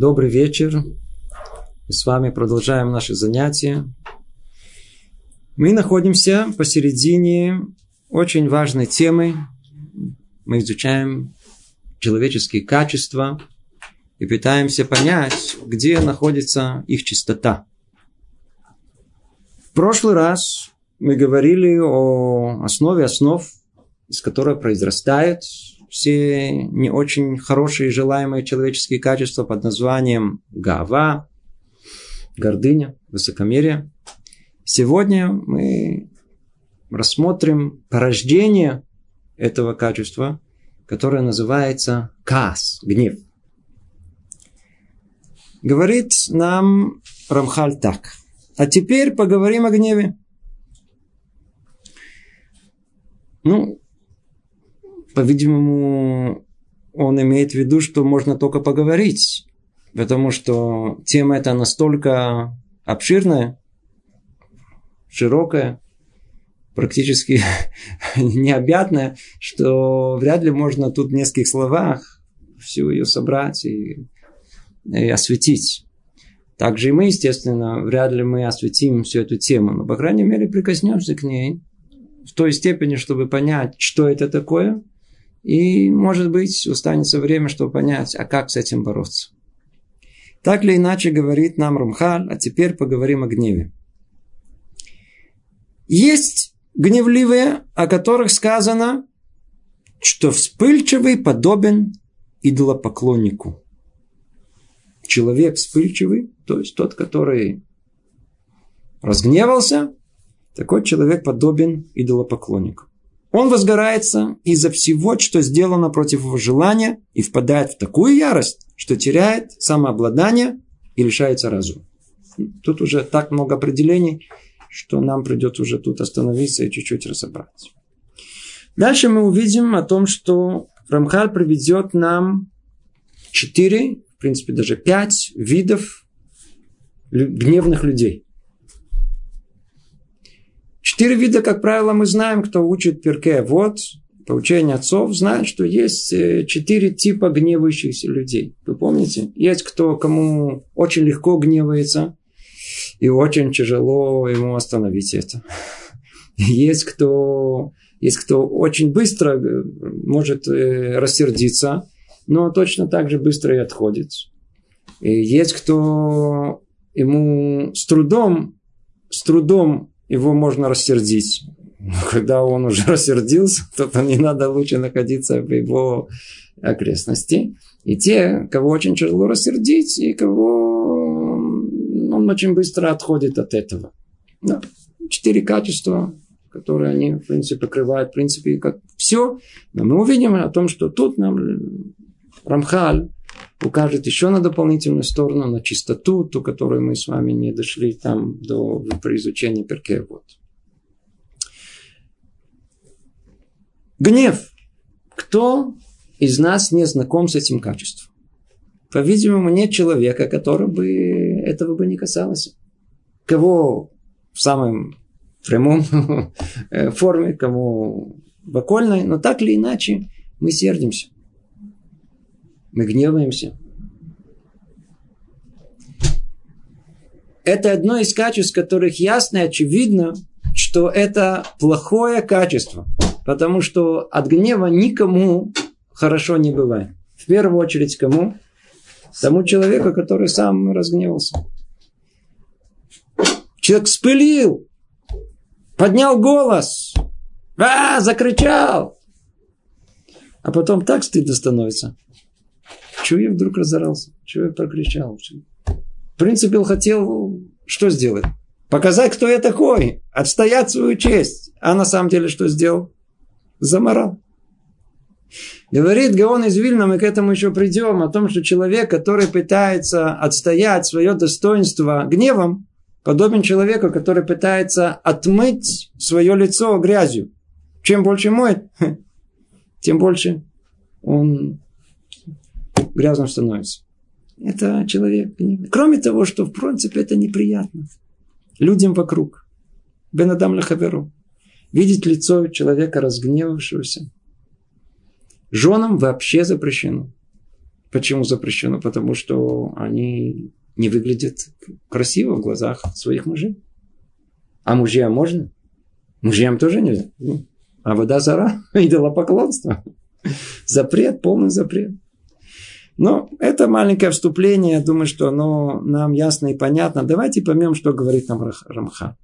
Добрый вечер. Мы с вами продолжаем наши занятия. Мы находимся посередине очень важной темы. Мы изучаем человеческие качества и пытаемся понять, где находится их чистота. В прошлый раз мы говорили о основе основ, из которой произрастает все не очень хорошие желаемые человеческие качества под названием гава, гордыня, высокомерие. Сегодня мы рассмотрим порождение этого качества, которое называется кас, гнев. Говорит нам Рамхаль так. А теперь поговорим о гневе. Ну, по-видимому, он имеет в виду, что можно только поговорить, потому что тема эта настолько обширная, широкая, практически необъятная, что вряд ли можно тут в нескольких словах всю ее собрать и, и осветить. Также и мы, естественно, вряд ли мы осветим всю эту тему, но, по крайней мере, прикоснемся к ней в той степени, чтобы понять, что это такое, и, может быть, устанется время, чтобы понять, а как с этим бороться. Так или иначе говорит нам Рамхаль, а теперь поговорим о гневе. Есть гневливые, о которых сказано, что вспыльчивый подобен идолопоклоннику. Человек вспыльчивый, то есть тот, который разгневался, такой человек подобен идолопоклоннику. Он возгорается из-за всего, что сделано против его желания, и впадает в такую ярость, что теряет самообладание и лишается разума. Тут уже так много определений, что нам придется уже тут остановиться и чуть-чуть разобрать. Дальше мы увидим о том, что Рамхаль приведет нам четыре, в принципе даже пять видов гневных людей – Четыре вида, как правило, мы знаем, кто учит перке. Вот, по учению отцов, знает, что есть э, четыре типа гневающихся людей. Вы помните? Есть кто, кому очень легко гневается, и очень тяжело ему остановить это. Есть кто, есть кто очень быстро э, может э, рассердиться, но точно так же быстро и отходит. И есть кто ему с трудом, с трудом его можно рассердить. Но когда он уже рассердился, то не надо лучше находиться в его окрестности. И те, кого очень тяжело рассердить, и кого он очень быстро отходит от этого. Да. Четыре качества, которые они, в принципе, покрывают, в принципе, как все. Но мы увидим о том, что тут нам Рамхаль укажет еще на дополнительную сторону, на чистоту, ту, которую мы с вами не дошли там до при изучении перке. Вот. Гнев. Кто из нас не знаком с этим качеством? По-видимому, нет человека, который бы этого бы не касался. Кого в самом прямом форме, кому в окольной, но так или иначе мы сердимся. Мы гневаемся. Это одно из качеств, которых ясно и очевидно, что это плохое качество. Потому что от гнева никому хорошо не бывает. В первую очередь кому? Тому человеку, который сам разгневался. Человек вспылил, поднял голос, а, закричал. А потом так стыдно становится. Чего я вдруг разорался? Чего я прокричал? В принципе, он хотел что сделать? Показать, кто я такой. Отстоять свою честь. А на самом деле что сделал? Заморал. Говорит Гаон из Вильна, мы к этому еще придем, о том, что человек, который пытается отстоять свое достоинство гневом, подобен человеку, который пытается отмыть свое лицо грязью. Чем больше моет, тем больше он грязным становится. Это человек. Кроме того, что в принципе это неприятно. Людям вокруг. Бенадам Лахаверу. Видеть лицо человека разгневавшегося. Женам вообще запрещено. Почему запрещено? Потому что они не выглядят красиво в глазах своих мужей. А мужьям можно? Мужьям тоже нельзя. А вода зара, идолопоклонство. Запрет, полный запрет. Но это маленькое вступление, я думаю, что оно нам ясно и понятно. Давайте поймем, что говорит нам Рамха.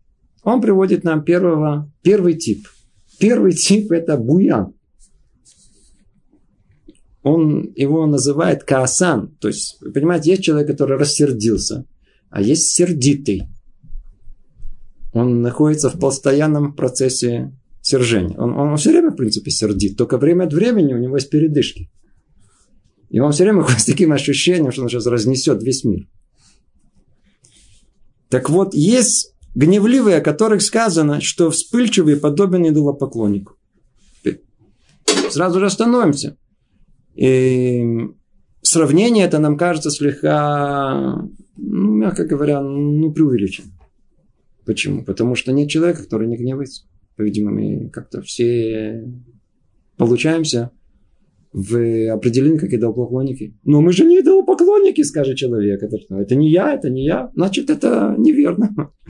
Он приводит нам первого, первый тип. Первый тип это буян. Он его называет каасан. То есть, вы понимаете, есть человек, который рассердился, а есть сердитый. Он находится в постоянном процессе сержения. Он, он все время, в принципе, сердит. Только время от времени у него есть передышки. И он все время ходит с таким ощущением, что он сейчас разнесет весь мир. Так вот, есть гневливые, о которых сказано, что вспыльчивый подобен идолопоклоннику. Сразу же остановимся. И сравнение это нам кажется слегка, ну, мягко говоря, ну, преувеличено. Почему? Потому что нет человека, который не гневается. По-видимому, как-то все получаемся в определении как идолопоклонники. Но мы же не идолопоклонники, скажет человек. Это, это не я, это не я. Значит, это неверно.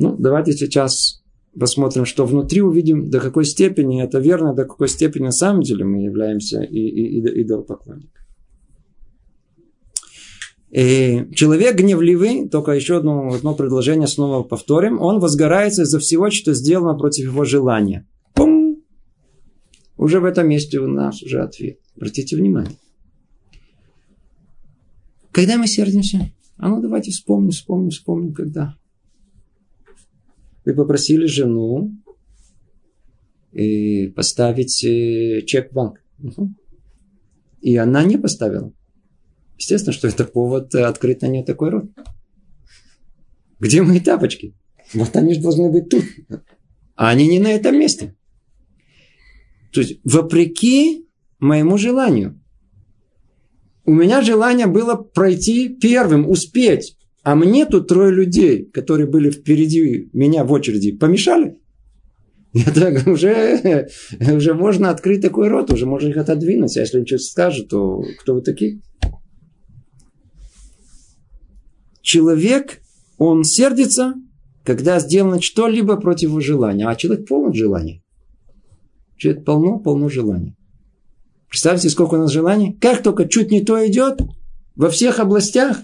Ну, давайте сейчас посмотрим, что внутри увидим, до какой степени это верно, до какой степени на самом деле мы являемся и, и, и, идолопоклонниками. И человек гневливый, только еще одно, одно предложение снова повторим, он возгорается из-за всего, что сделано против его желания. Уже в этом месте у нас уже ответ. Обратите внимание. Когда мы сердимся? А ну давайте вспомним, вспомним, вспомним, когда. Вы попросили жену и поставить э, чек в банк. И она не поставила. Естественно, что это повод открыть на нее такой рот. Где мои тапочки? Вот они же должны быть тут. А они не на этом месте. То есть, вопреки моему желанию. У меня желание было пройти первым, успеть. А мне тут трое людей, которые были впереди меня в очереди, помешали. Это уже, уже можно открыть такой рот, уже можно их отодвинуть. А если ничего скажет, то кто вы такие? человек, он сердится, когда сделано что-либо против его желания. А человек полон желаний. Человек полно, полно желаний. Представьте, сколько у нас желаний. Как только чуть не то идет, во всех областях,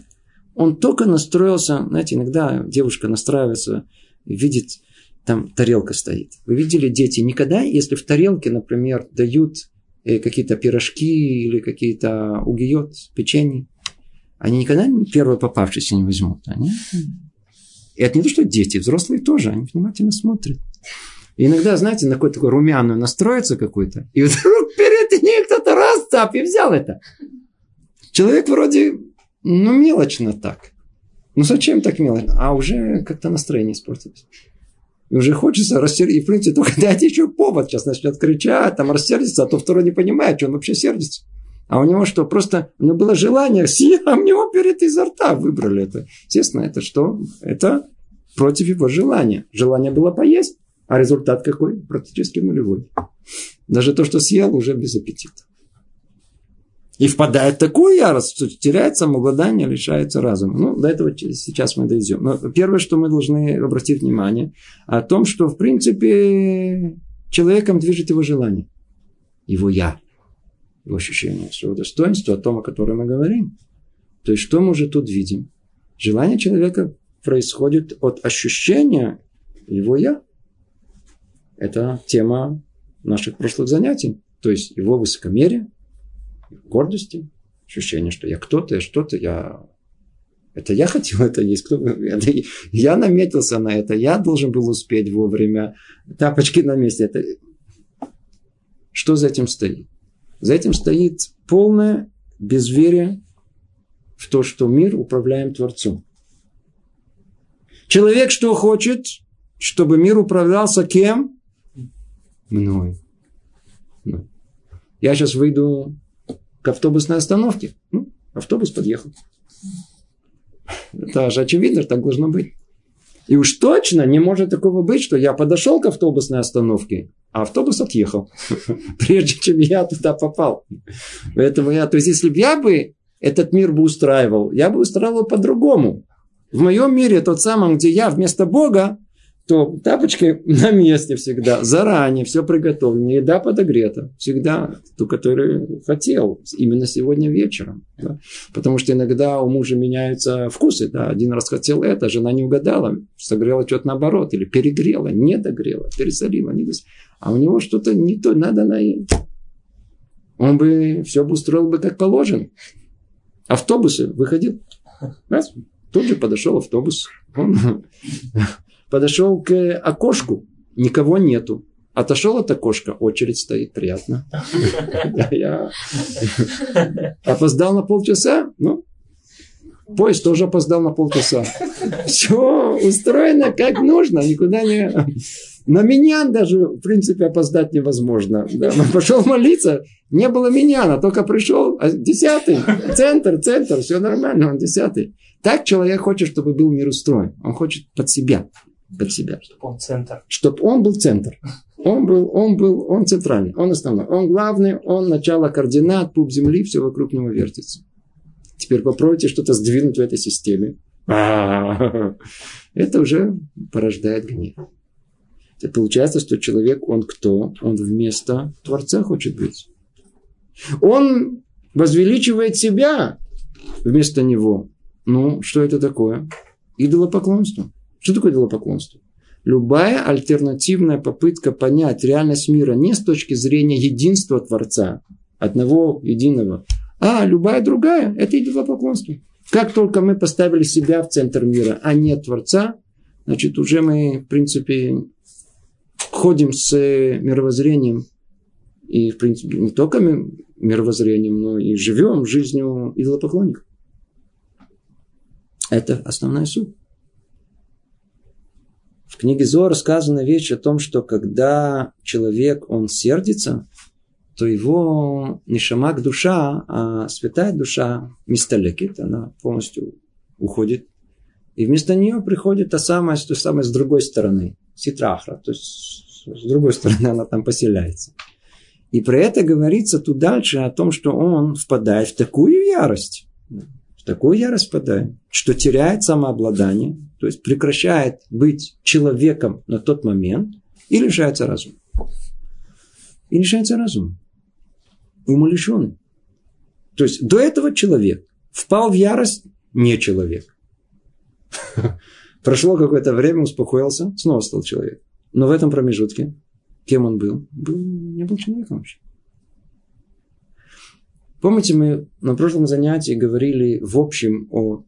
он только настроился, знаете, иногда девушка настраивается и видит, там тарелка стоит. Вы видели, дети, никогда, если в тарелке, например, дают э, какие-то пирожки или какие-то угиот, печенье, они никогда первые попавшиеся не возьмут. Они... И это не то, что дети, взрослые тоже, они внимательно смотрят. И иногда, знаете, на какой-то такой румяную настроится какой-то, и вдруг перед ним кто-то раз цап и взял это. Человек вроде, ну, мелочно так. Ну, зачем так мелочно? А уже как-то настроение испортилось. И уже хочется рассердиться. И, в принципе, только дайте еще повод. Сейчас начнет кричать, там рассердиться, а то второй не понимает, что он вообще сердится. А у него что? Просто у него было желание а у него перед изо рта выбрали это. Естественно, это что? Это против его желания. Желание было поесть, а результат какой? Практически нулевой. Даже то, что съел, уже без аппетита. И впадает в такую ярость, теряет самообладание, лишается разума. Ну, до этого сейчас мы дойдем. Но первое, что мы должны обратить внимание, о том, что, в принципе, человеком движет его желание. Его «я» его ощущение своего достоинства, о том, о котором мы говорим. То есть, что мы уже тут видим? Желание человека происходит от ощущения его «я». Это тема наших прошлых занятий. То есть, его высокомерие, гордости, ощущение, что я кто-то, я что-то, я... Это я хотел это есть. Кто... Я наметился на это. Я должен был успеть вовремя. Тапочки на месте. Это... Что за этим стоит? За этим стоит полное безверие в то, что мир управляем Творцом. Человек что хочет? Чтобы мир управлялся кем? Мной. Ну. Я сейчас выйду к автобусной остановке. Ну, автобус подъехал. Это же очевидно, так должно быть. И уж точно не может такого быть, что я подошел к автобусной остановке, а автобус отъехал, прежде чем я туда попал. Поэтому я, то есть, если бы я бы этот мир бы устраивал, я бы устраивал по-другому. В моем мире, тот самом, где я вместо Бога, то тапочки на месте всегда, заранее все приготовлено, еда подогрета, всегда ту, которую хотел, именно сегодня вечером. Да? Потому что иногда у мужа меняются вкусы. Да? Один раз хотел это, жена не угадала, согрела что-то наоборот, или перегрела, не догрела, пересолила. Не дос... А у него что-то не то, надо на... Он бы все бы устроил бы как положено. Автобусы выходил, раз, тут же подошел автобус. Он подошел к окошку, никого нету. Отошел от окошка, очередь стоит, приятно. Я опоздал на полчаса, ну, поезд тоже опоздал на полчаса. Все устроено как нужно, никуда не... На меня даже, в принципе, опоздать невозможно. Да, пошел молиться, не было меня, только пришел а десятый, центр, центр, все нормально, он десятый. Так человек хочет, чтобы был мир устроен. Он хочет под себя под себя. Чтобы он центр. Чтобы он был центр. Он был, он был, он центральный, он основной. Он главный, он начало координат, пуп земли, все вокруг него вертится. Теперь попробуйте что-то сдвинуть в этой системе. Это уже порождает гнев. Это получается, что человек, он кто? Он вместо Творца хочет быть. Он возвеличивает себя вместо него. Ну, что это такое? Идолопоклонство. Что такое идолопоклонство? Любая альтернативная попытка понять реальность мира не с точки зрения единства Творца, одного единого, а любая другая – это идолопоклонство. Как только мы поставили себя в центр мира, а не Творца, значит, уже мы, в принципе, ходим с мировоззрением, и, в принципе, не только мировоззрением, но и живем жизнью идолопоклонников. Это основная суть. В книге Зор сказана вещь о том, что когда человек, он сердится, то его нишамак душа, а святая душа, мисталекит, она полностью уходит. И вместо нее приходит та самая, то самое с другой стороны, ситрахра, то есть с другой стороны она там поселяется. И про это говорится тут дальше о том, что он впадает в такую ярость, в такую ярость впадает, что теряет самообладание, то есть прекращает быть человеком на тот момент и лишается разума. И лишается разума. Умалишенный. То есть до этого человек впал в ярость не человек. Прошло какое-то время, успокоился, снова стал человек. Но в этом промежутке кем он был? был не был человеком вообще. Помните, мы на прошлом занятии говорили в общем о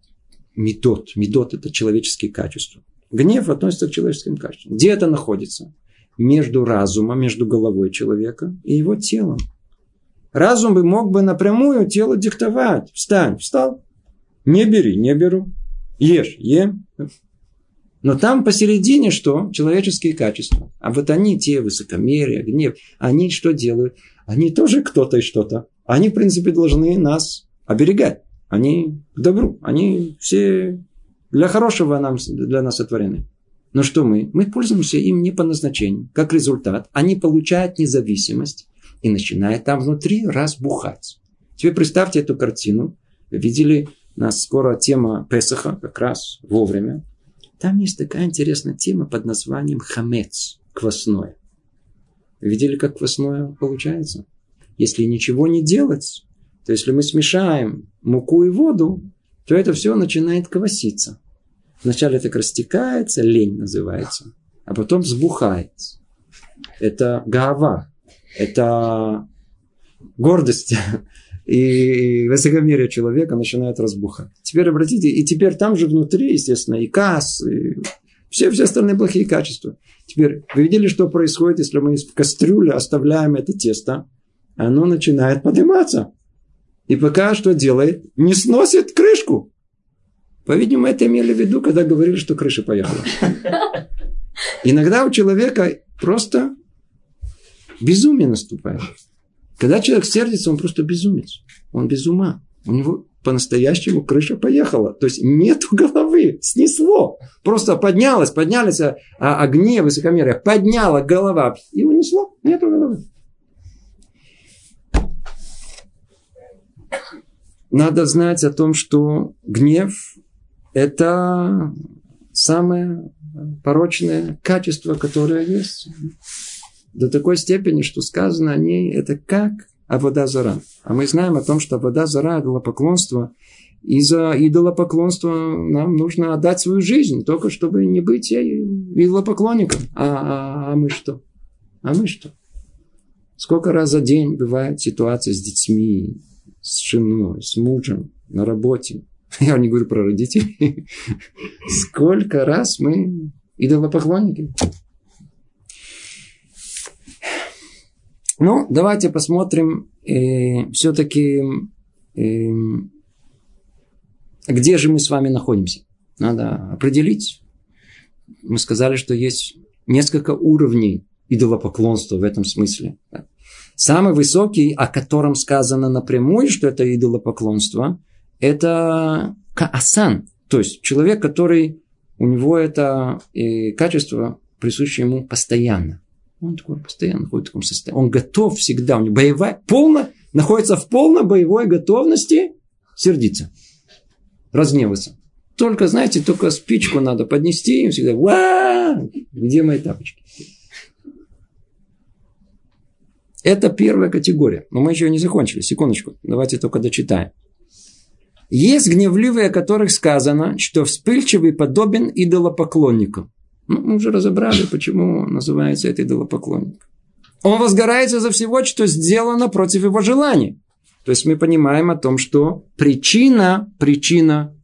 медот. Медот – это человеческие качества. Гнев относится к человеческим качествам. Где это находится? Между разумом, между головой человека и его телом. Разум бы мог бы напрямую тело диктовать. Встань, встал. Не бери, не беру. Ешь, ем. Но там посередине что? Человеческие качества. А вот они, те высокомерие, гнев, они что делают? Они тоже кто-то и что-то. Они, в принципе, должны нас оберегать. Они к добру. Они все для хорошего нам, для нас сотворены. Но что мы? Мы пользуемся им не по назначению. Как результат, они получают независимость и начинают там внутри разбухать. Теперь представьте эту картину. Вы видели, у нас скоро тема Песаха, как раз вовремя. Там есть такая интересная тема под названием хамец, квасное. Вы видели, как квасное получается? Если ничего не делать, то если мы смешаем муку и воду, то это все начинает кваситься. Вначале так растекается, лень называется, а потом взбухает. Это гава, это гордость и высокомерие человека начинает разбухать. Теперь обратите, и теперь там же внутри, естественно, и касс, и все, все остальные плохие качества. Теперь вы видели, что происходит, если мы в кастрюле оставляем это тесто, оно начинает подниматься. И пока что делает? Не сносит крышку. По-видимому, это имели в виду, когда говорили, что крыша поехала. Иногда у человека просто безумие наступает. Когда человек сердится, он просто безумец. Он без ума. У него по-настоящему крыша поехала. То есть нету головы, снесло. Просто поднялась, поднялись, а, а, гнев высокомерие, подняла голова и унесло, нету головы. Надо знать о том, что гнев – это самое порочное качество, которое есть. До такой степени, что сказано о ней, это как вода зара. А мы знаем о том, что вода зара – идолопоклонство. И за идолопоклонство нам нужно отдать свою жизнь, только чтобы не быть идолопоклонником. А, а, а мы что? А мы что? Сколько раз за день бывает ситуация с детьми, с женой, с мужем, на работе. Я не говорю про родителей. Сколько раз мы идолопоклонники. Ну, давайте посмотрим э, все-таки, э, где же мы с вами находимся. Надо определить. Мы сказали, что есть несколько уровней идолопоклонства в этом смысле. Самый высокий, о котором сказано напрямую, что это идолопоклонство, это каасан. То есть человек, который у него это э, качество присуще ему постоянно. Он такой постоянно находится в таком состоянии. Он готов всегда. У него боевая, полно, находится в полной боевой готовности сердиться, разгневаться. Только, знаете, только спичку надо поднести, и всегда, где мои тапочки? Это первая категория. Но мы еще не закончили. Секундочку. Давайте только дочитаем. Есть гневливые, о которых сказано, что вспыльчивый подобен идолопоклоннику. Ну, мы уже разобрали, почему называется это идолопоклонник. Он возгорается за всего, что сделано против его желания. То есть мы понимаем о том, что причина, причина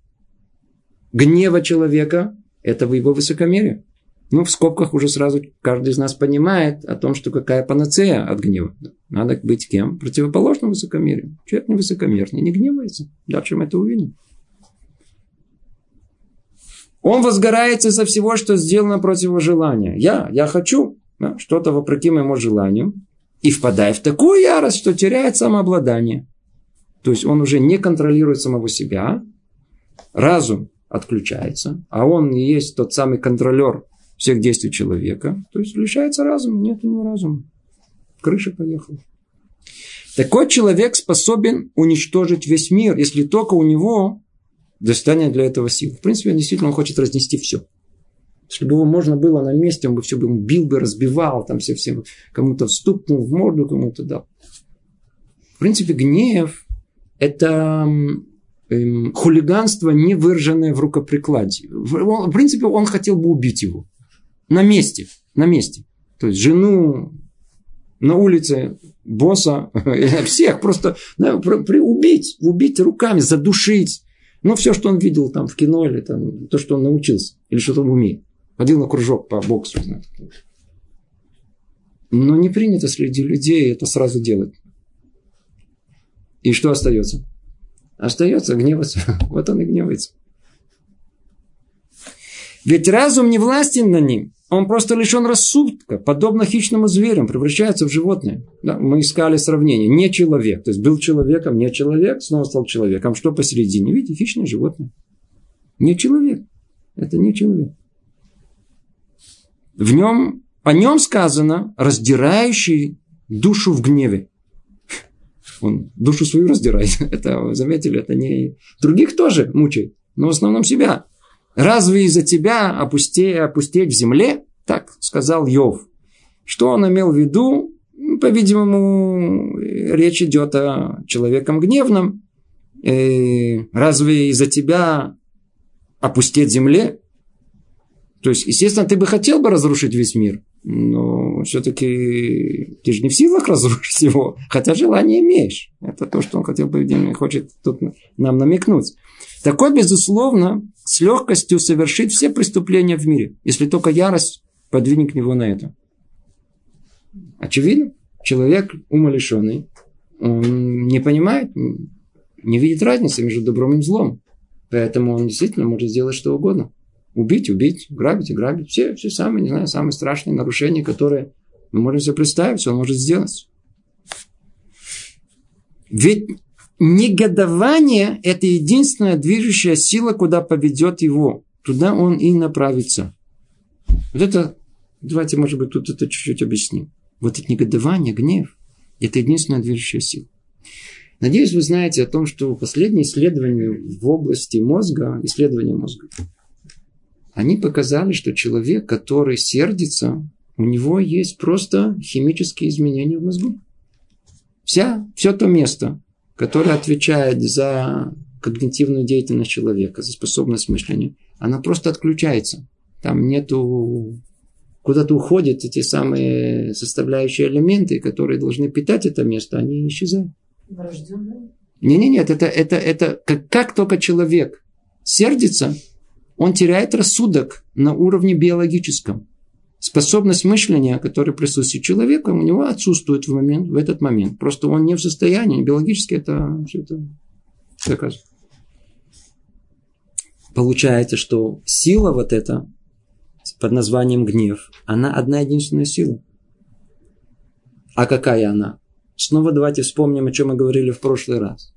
гнева человека – это в его высокомерии. Ну, в скобках уже сразу каждый из нас понимает о том, что какая панацея от гнева. Надо быть кем? Противоположным высокомерию. Человек не высокомерный, не гневается. Дальше мы это увидим. Он возгорается со всего, что сделано против его желания. Я, я хочу да, что-то вопреки моему желанию. И впадает в такую ярость, что теряет самообладание. То есть он уже не контролирует самого себя. Разум отключается. А он и есть тот самый контролер всех действий человека. То есть лишается разума. Нет у него разума. Крыша поехала. Такой человек способен уничтожить весь мир, если только у него достанет для этого сил. В принципе, он действительно он хочет разнести все. Если бы его можно было на месте, он бы все бы бил бы, разбивал, там все, все кому-то вступнул в морду, кому-то дал. В принципе, гнев – это эм, хулиганство, не выраженное в рукоприкладе. В, в принципе, он хотел бы убить его. На месте. На месте. То есть, жену на улице, босса, всех просто да, убить, убить руками, задушить ну, все, что он видел там в кино, или там, то, что он научился, или что-то он умеет. Ходил на кружок по боксу. Но не принято среди людей это сразу делать. И что остается? Остается гневаться. Вот он и гневается. Ведь разум не властен на ним. Он просто лишен рассудка, подобно хищному зверю, превращается в животное. Да, мы искали сравнение. Не человек. То есть был человеком, не человек, снова стал человеком. Что посередине? Видите, хищное животное. Не человек. Это не человек. В нем, о нем сказано, раздирающий душу в гневе. Он душу свою раздирает. Это, заметили, это не... Других тоже мучает, но в основном себя. Разве из-за тебя опустеть, опустеть в земле? Так сказал Йов. Что он имел в виду? По-видимому, речь идет о человеком гневном. Э, разве из-за тебя опустеть земле? То есть, естественно, ты бы хотел бы разрушить весь мир, но все-таки ты же не в силах разрушить его, хотя желание имеешь. Это то, что он хотел бы, хочет тут нам намекнуть. Такой, безусловно, с легкостью совершит все преступления в мире, если только ярость подвинет него на это. Очевидно, человек умалишенный, он не понимает, не видит разницы между добром и злом. Поэтому он действительно может сделать что угодно. Убить, убить, грабить, грабить. Все, все самые, не знаю, самые страшные нарушения, которые мы можем себе представить, он может сделать. Ведь негодование – это единственная движущая сила, куда поведет его. Туда он и направится. Вот это, давайте, может быть, тут это чуть-чуть объясним. Вот это негодование, гнев – это единственная движущая сила. Надеюсь, вы знаете о том, что последние исследования в области мозга, исследования мозга, они показали, что человек, который сердится, у него есть просто химические изменения в мозгу. Вся, все то место, которое отвечает за когнитивную деятельность человека, за способность мышления, она просто отключается. Там нету... Куда-то уходят эти самые составляющие элементы, которые должны питать это место, они исчезают. Не, не, нет, это, это, это как, как только человек сердится, он теряет рассудок на уровне биологическом. Способность мышления, которая присутствует человеку, у него отсутствует в, момент, в этот момент. Просто он не в состоянии, биологически это все это доказано. Получается, что сила вот эта, под названием гнев, она одна единственная сила. А какая она? Снова давайте вспомним, о чем мы говорили в прошлый раз.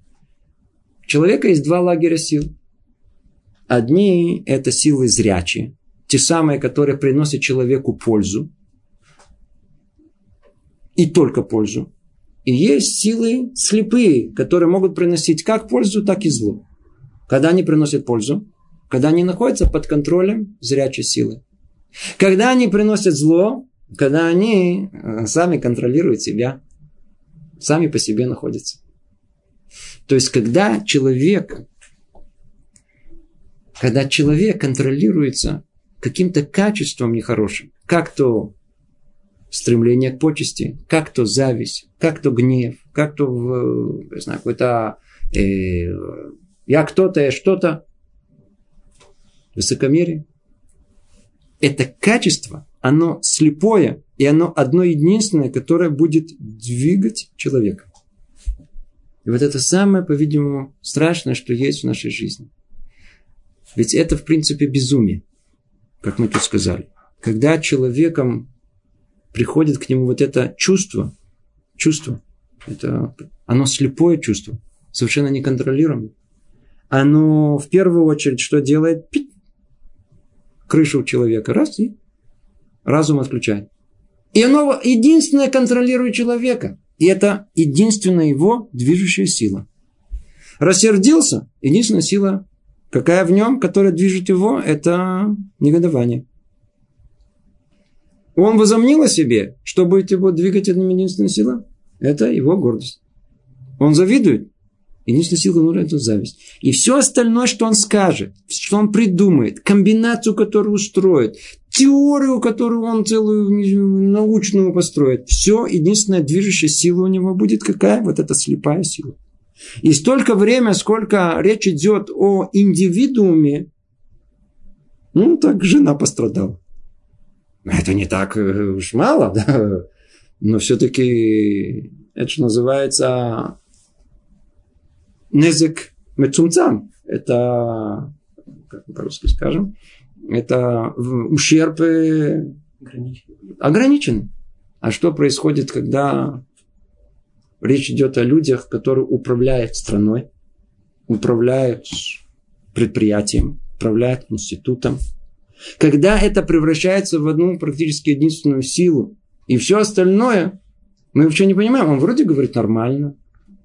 У человека есть два лагеря сил. Одни – это силы зрячие, те самые, которые приносят человеку пользу, и только пользу. И есть силы слепые, которые могут приносить как пользу, так и зло. Когда они приносят пользу? Когда они находятся под контролем зрячей силы. Когда они приносят зло, когда они э, сами контролируют себя сами по себе находятся. То есть, когда человек, когда человек контролируется каким-то качеством нехорошим, как то стремление к почести, как то зависть, как то гнев, как то, не знаю, какой-то э, я кто-то, я что-то, высокомерие. Это качество, оно слепое, и оно одно единственное, которое будет двигать человека. И вот это самое, по-видимому, страшное, что есть в нашей жизни. Ведь это, в принципе, безумие, как мы тут сказали. Когда человеком приходит к нему вот это чувство, чувство, это, оно слепое чувство, совершенно неконтролируемое. Оно в первую очередь что делает? Пить. Крыша у человека. Раз и разум отключает. И оно единственное контролирует человека. И это единственная его движущая сила. Рассердился, единственная сила, какая в нем, которая движет его, это негодование. Он возомнил о себе, что будет его двигать одна единственная сила, это его гордость. Он завидует, Единственная сила Нура – это зависть. И все остальное, что он скажет, что он придумает, комбинацию, которую устроит, теорию, которую он целую научную построит, все, единственная движущая сила у него будет какая? Вот эта слепая сила. И столько время, сколько речь идет о индивидууме, ну, так жена пострадала. Это не так э, уж мало, да? Но все-таки это что называется незик мецумцам. Это, как мы по-русски скажем, это ущерб ограничен. ограничен. А что происходит, когда речь идет о людях, которые управляют страной, управляют предприятием, управляют институтом? Когда это превращается в одну практически единственную силу, и все остальное, мы вообще не понимаем, он вроде говорит нормально,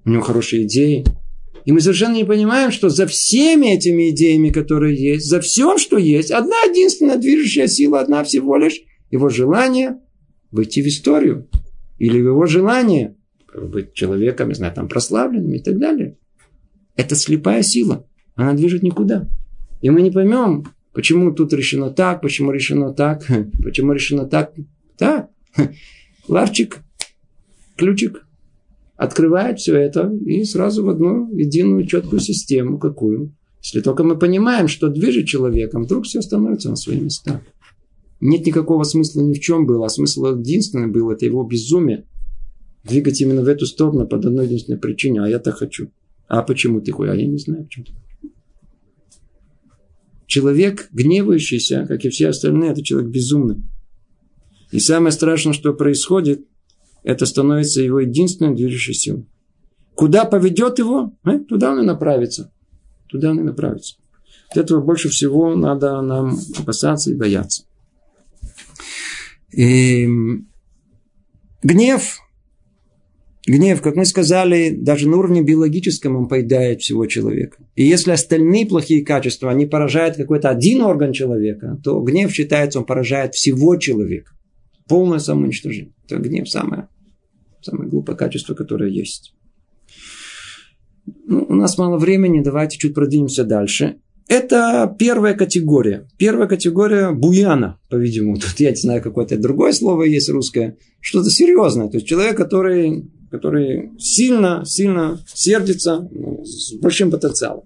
у него хорошие идеи, и мы совершенно не понимаем, что за всеми этими идеями, которые есть, за всем, что есть, одна единственная движущая сила, одна всего лишь его желание войти в историю. Или его желание быть человеком, не знаю, там прославленным и так далее. Это слепая сила. Она движет никуда. И мы не поймем, почему тут решено так, почему решено так, почему решено так. Так, ларчик, ключик, открывает все это и сразу в одну единую четкую систему. Какую? Если только мы понимаем, что движет человеком, вдруг все становится на свои места. Нет никакого смысла ни в чем было, а смысл единственный был, это его безумие. Двигать именно в эту сторону под одной единственной причине, а я так хочу. А почему ты хочешь? А я не знаю, почему ты Человек, гневающийся, как и все остальные, это человек безумный. И самое страшное, что происходит, это становится его единственной движущей силой. куда поведет его, э, туда он и направится. Туда он и направится. От этого больше всего надо нам опасаться и бояться. И гнев, гнев, как мы сказали, даже на уровне биологическом он поедает всего человека. И если остальные плохие качества, они поражают какой-то один орган человека, то гнев считается, он поражает всего человека. Полное самоуничтожение. Это гнев самое, самое глупое качество, которое есть. Ну, у нас мало времени, давайте чуть продвинемся дальше. Это первая категория. Первая категория буяна, по-видимому. Тут я не знаю, какое-то другое слово есть русское. Что-то серьезное. То есть человек, который, который сильно, сильно сердится, ну, с большим потенциалом.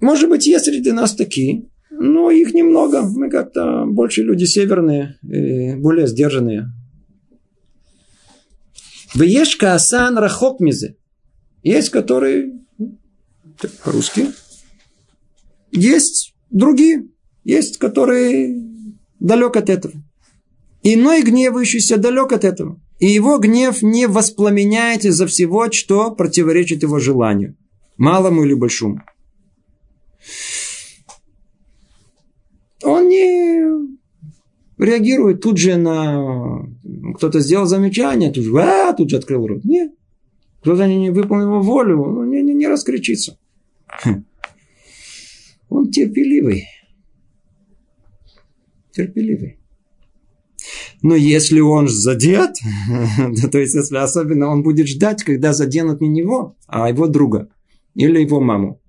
Может быть, есть среди нас такие, но их немного. Мы как-то больше люди северные, более сдержанные. Вешка асан рахок мизе. Есть, которые по-русски. Есть другие, есть, которые далек от этого. Иной гневающийся далек от этого. И его гнев не воспламеняет из-за всего, что противоречит его желанию. Малому или большому. Он не реагирует тут же на... Кто-то сделал замечание, тут же, а, тут же открыл рот. Нет. Кто-то не выполнил его волю, он не, не, не раскричится. Хм. Он терпеливый. Терпеливый. Но если он задет, то есть если особенно он будет ждать, когда заденут не него, а его друга или его маму,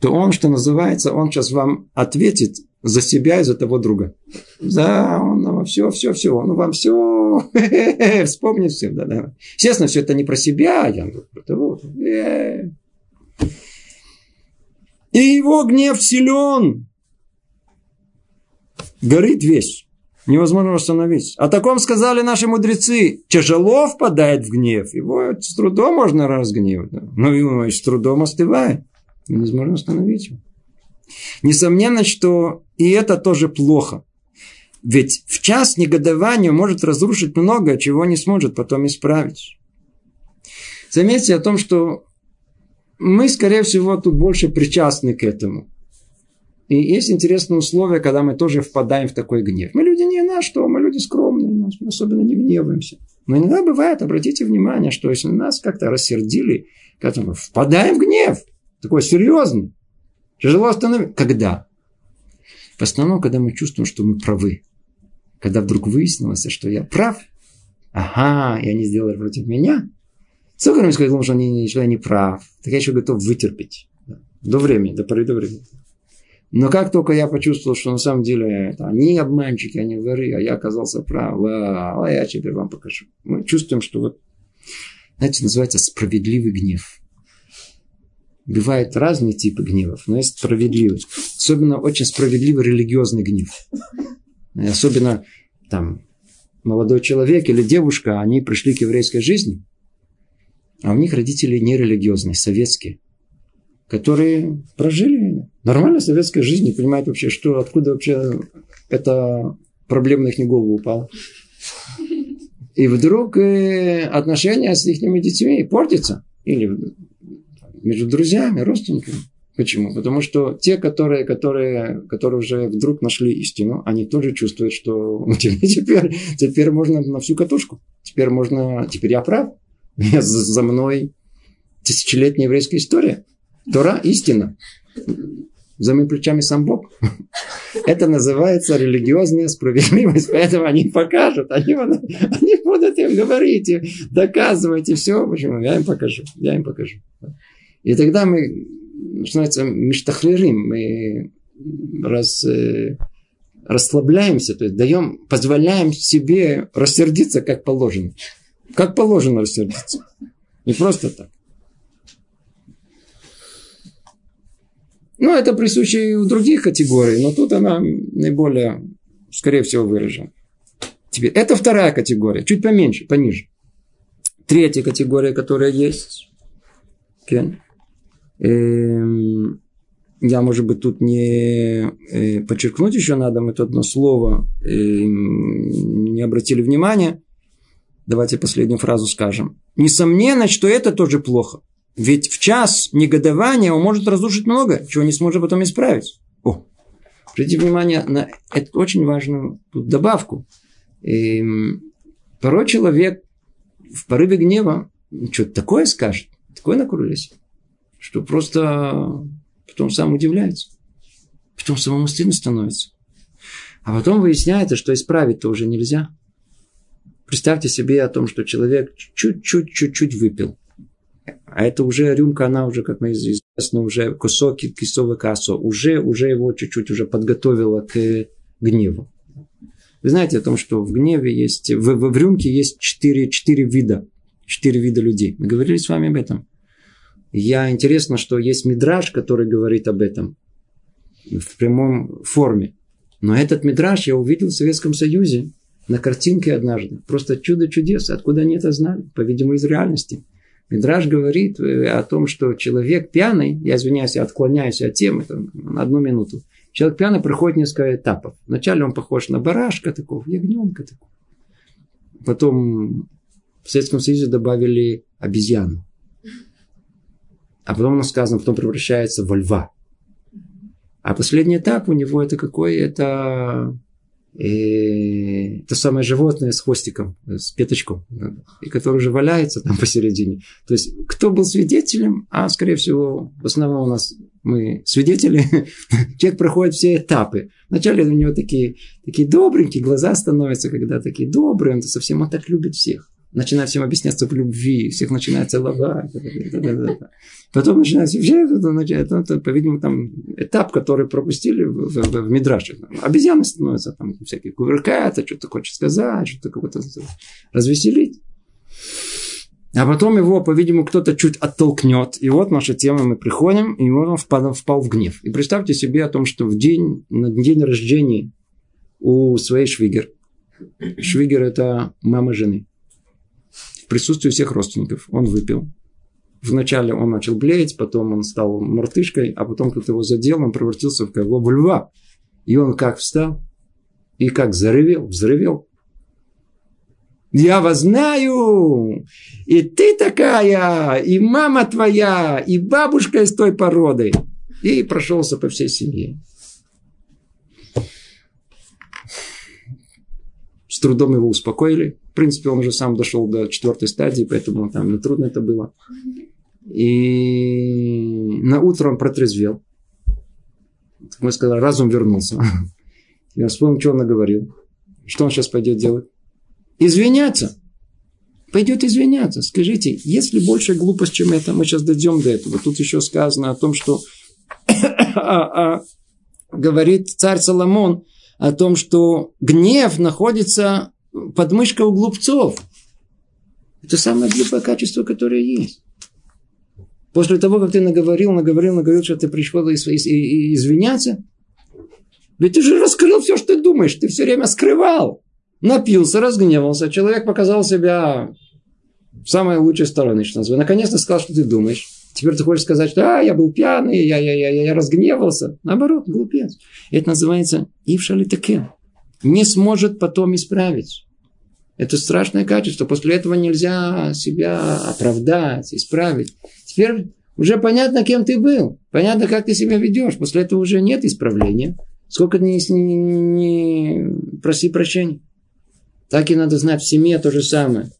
то он, что называется, он сейчас вам ответит за себя и за того друга. Да, он вам все, все, все, он вам все вспомнит все. Да, да. Естественно, все это не про себя, я. И его гнев силен. Горит весь. Невозможно остановить. О таком сказали наши мудрецы. Тяжело впадает в гнев. Его с трудом можно разгневать. Но его с трудом остывает. Невозможно остановить его. Несомненно, что и это тоже плохо. Ведь в час негодования может разрушить многое, чего не сможет потом исправить. Заметьте о том, что мы, скорее всего, тут больше причастны к этому. И есть интересное условие, когда мы тоже впадаем в такой гнев. Мы люди не на что, мы люди скромные, мы особенно не гневаемся. Но иногда бывает, обратите внимание, что если нас как-то рассердили, когда мы впадаем в гнев, такой серьезный, тяжело остановить. Когда? В основном, когда мы чувствуем, что мы правы. Когда вдруг выяснилось, что я прав. Ага, и они сделали против меня. Сколько раз сказал, что я не прав, так я еще готов вытерпеть. До времени, до поры до времени. Но как только я почувствовал, что на самом деле это они обманщики, они воры, а я оказался прав, а, я теперь вам покажу. Мы чувствуем, что вот, знаете, называется справедливый гнев. Бывают разные типы гневов, но есть справедливый. Особенно очень справедливый религиозный гнев. И особенно там молодой человек или девушка, они пришли к еврейской жизни, а у них родители нерелигиозные, советские, которые прожили нормально советской жизнь, не понимают вообще, что, откуда вообще эта проблема на их голову упала. И вдруг э, отношения с их детьми портятся. Или между друзьями, родственниками. Почему? Потому что те, которые, которые, которые уже вдруг нашли истину, они тоже чувствуют, что теперь, теперь можно на всю катушку. Теперь можно, теперь я прав. За мной тысячелетняя еврейская история. Тора – истина. За моими плечами сам Бог. Это называется религиозная справедливость. Поэтому они покажут. Они, они будут им говорить, доказывать и все. Почему? Я им покажу. Я им покажу. И тогда мы, что называется, миштахлерим. Мы раз, э, расслабляемся, то есть даем, позволяем себе рассердиться, как положено. Как положено рассердиться. Не просто так. Ну, это присуще и в других категориях, но тут она наиболее, скорее всего, выражена. Теперь, это вторая категория, чуть поменьше, пониже. Третья категория, которая есть. Okay. Эм, я, может быть, тут не э, подчеркнуть еще надо, мы тут одно слово э, не обратили внимания. Давайте последнюю фразу скажем. Несомненно, что это тоже плохо. Ведь в час негодования он может разрушить много, чего не сможет потом исправить. О, обратите внимание на эту очень важную добавку. И эм, порой человек в порыве гнева что-то такое скажет, такое накурились, что просто потом сам удивляется. Потом самому стыдно становится. А потом выясняется, что исправить-то уже нельзя. Представьте себе о том, что человек чуть-чуть, чуть-чуть выпил. А это уже рюмка, она уже, как мы известно, уже кусок кисового кассо, уже, уже его чуть-чуть уже подготовила к гневу. Вы знаете о том, что в гневе есть, в, в, в рюмке есть четыре, четыре вида, четыре вида людей. Мы говорили с вами об этом. Я интересно, что есть мидраж, который говорит об этом в прямом форме. Но этот мидраж я увидел в Советском Союзе на картинке однажды. Просто чудо чудес. Откуда они это знали? По-видимому, из реальности. Мидраж говорит э, о том, что человек пьяный, я извиняюсь, я отклоняюсь от темы там, на одну минуту. Человек пьяный проходит несколько этапов. Вначале он похож на барашка такого, ягненка такого. Потом в Советском Союзе добавили обезьяну. А потом, оно сказано, потом превращается во льва. А последний этап у него это какой? Это и то самое животное с хвостиком, с петочком, и которое уже валяется там посередине. То есть, кто был свидетелем, а, скорее всего, в основном у нас мы свидетели, человек проходит все этапы. Вначале у него такие, такие добренькие глаза становятся, когда такие добрые, он совсем он так любит всех начинает всем объясняться в любви, всех начинает целовать. Потом начинается это, это, по-видимому, там этап, который пропустили в, в, в, в Мидраше. Обезьяны становятся там всякие кувыркаются, что-то хочет сказать, что-то кого-то развеселить. А потом его, по-видимому, кто-то чуть оттолкнет. И вот наша тема, мы приходим, и он впал, впал в гнев. И представьте себе о том, что в день, на день рождения у своей швигер. Швигер – это мама жены присутствии всех родственников. Он выпил. Вначале он начал блеять, потом он стал мартышкой, а потом кто-то его задел, он превратился в кого? В льва. И он как встал, и как заревел, взревел. Я вас знаю, и ты такая, и мама твоя, и бабушка из той породы. И прошелся по всей семье. Трудом его успокоили. В принципе, он уже сам дошел до четвертой стадии, поэтому там не трудно это было. И на утро он протрезвел. Мы сказали, разум вернулся. Я вспомнил, что он наговорил. Что он сейчас пойдет делать? Извиняться. Пойдет извиняться. Скажите, если больше глупость, чем это, мы сейчас дойдем до этого. Тут еще сказано о том, что а, а, говорит царь Соломон о том, что гнев находится подмышка у глупцов. Это самое глупое качество, которое есть. После того, как ты наговорил, наговорил, наговорил, что ты пришел извиняться, ведь ты же раскрыл все, что ты думаешь, ты все время скрывал. Напился, разгневался, человек показал себя в самой лучшей стороны, что называется. Наконец-то сказал, что ты думаешь. Теперь ты хочешь сказать, что а, я был пьяный, я, я, я, я разгневался. Наоборот, глупец. Это называется ившалитакен не сможет потом исправить. Это страшное качество. После этого нельзя себя оправдать, исправить. Теперь уже понятно, кем ты был. Понятно, как ты себя ведешь. После этого уже нет исправления. Сколько не, не, не проси прощения. Так и надо знать в семье то же самое.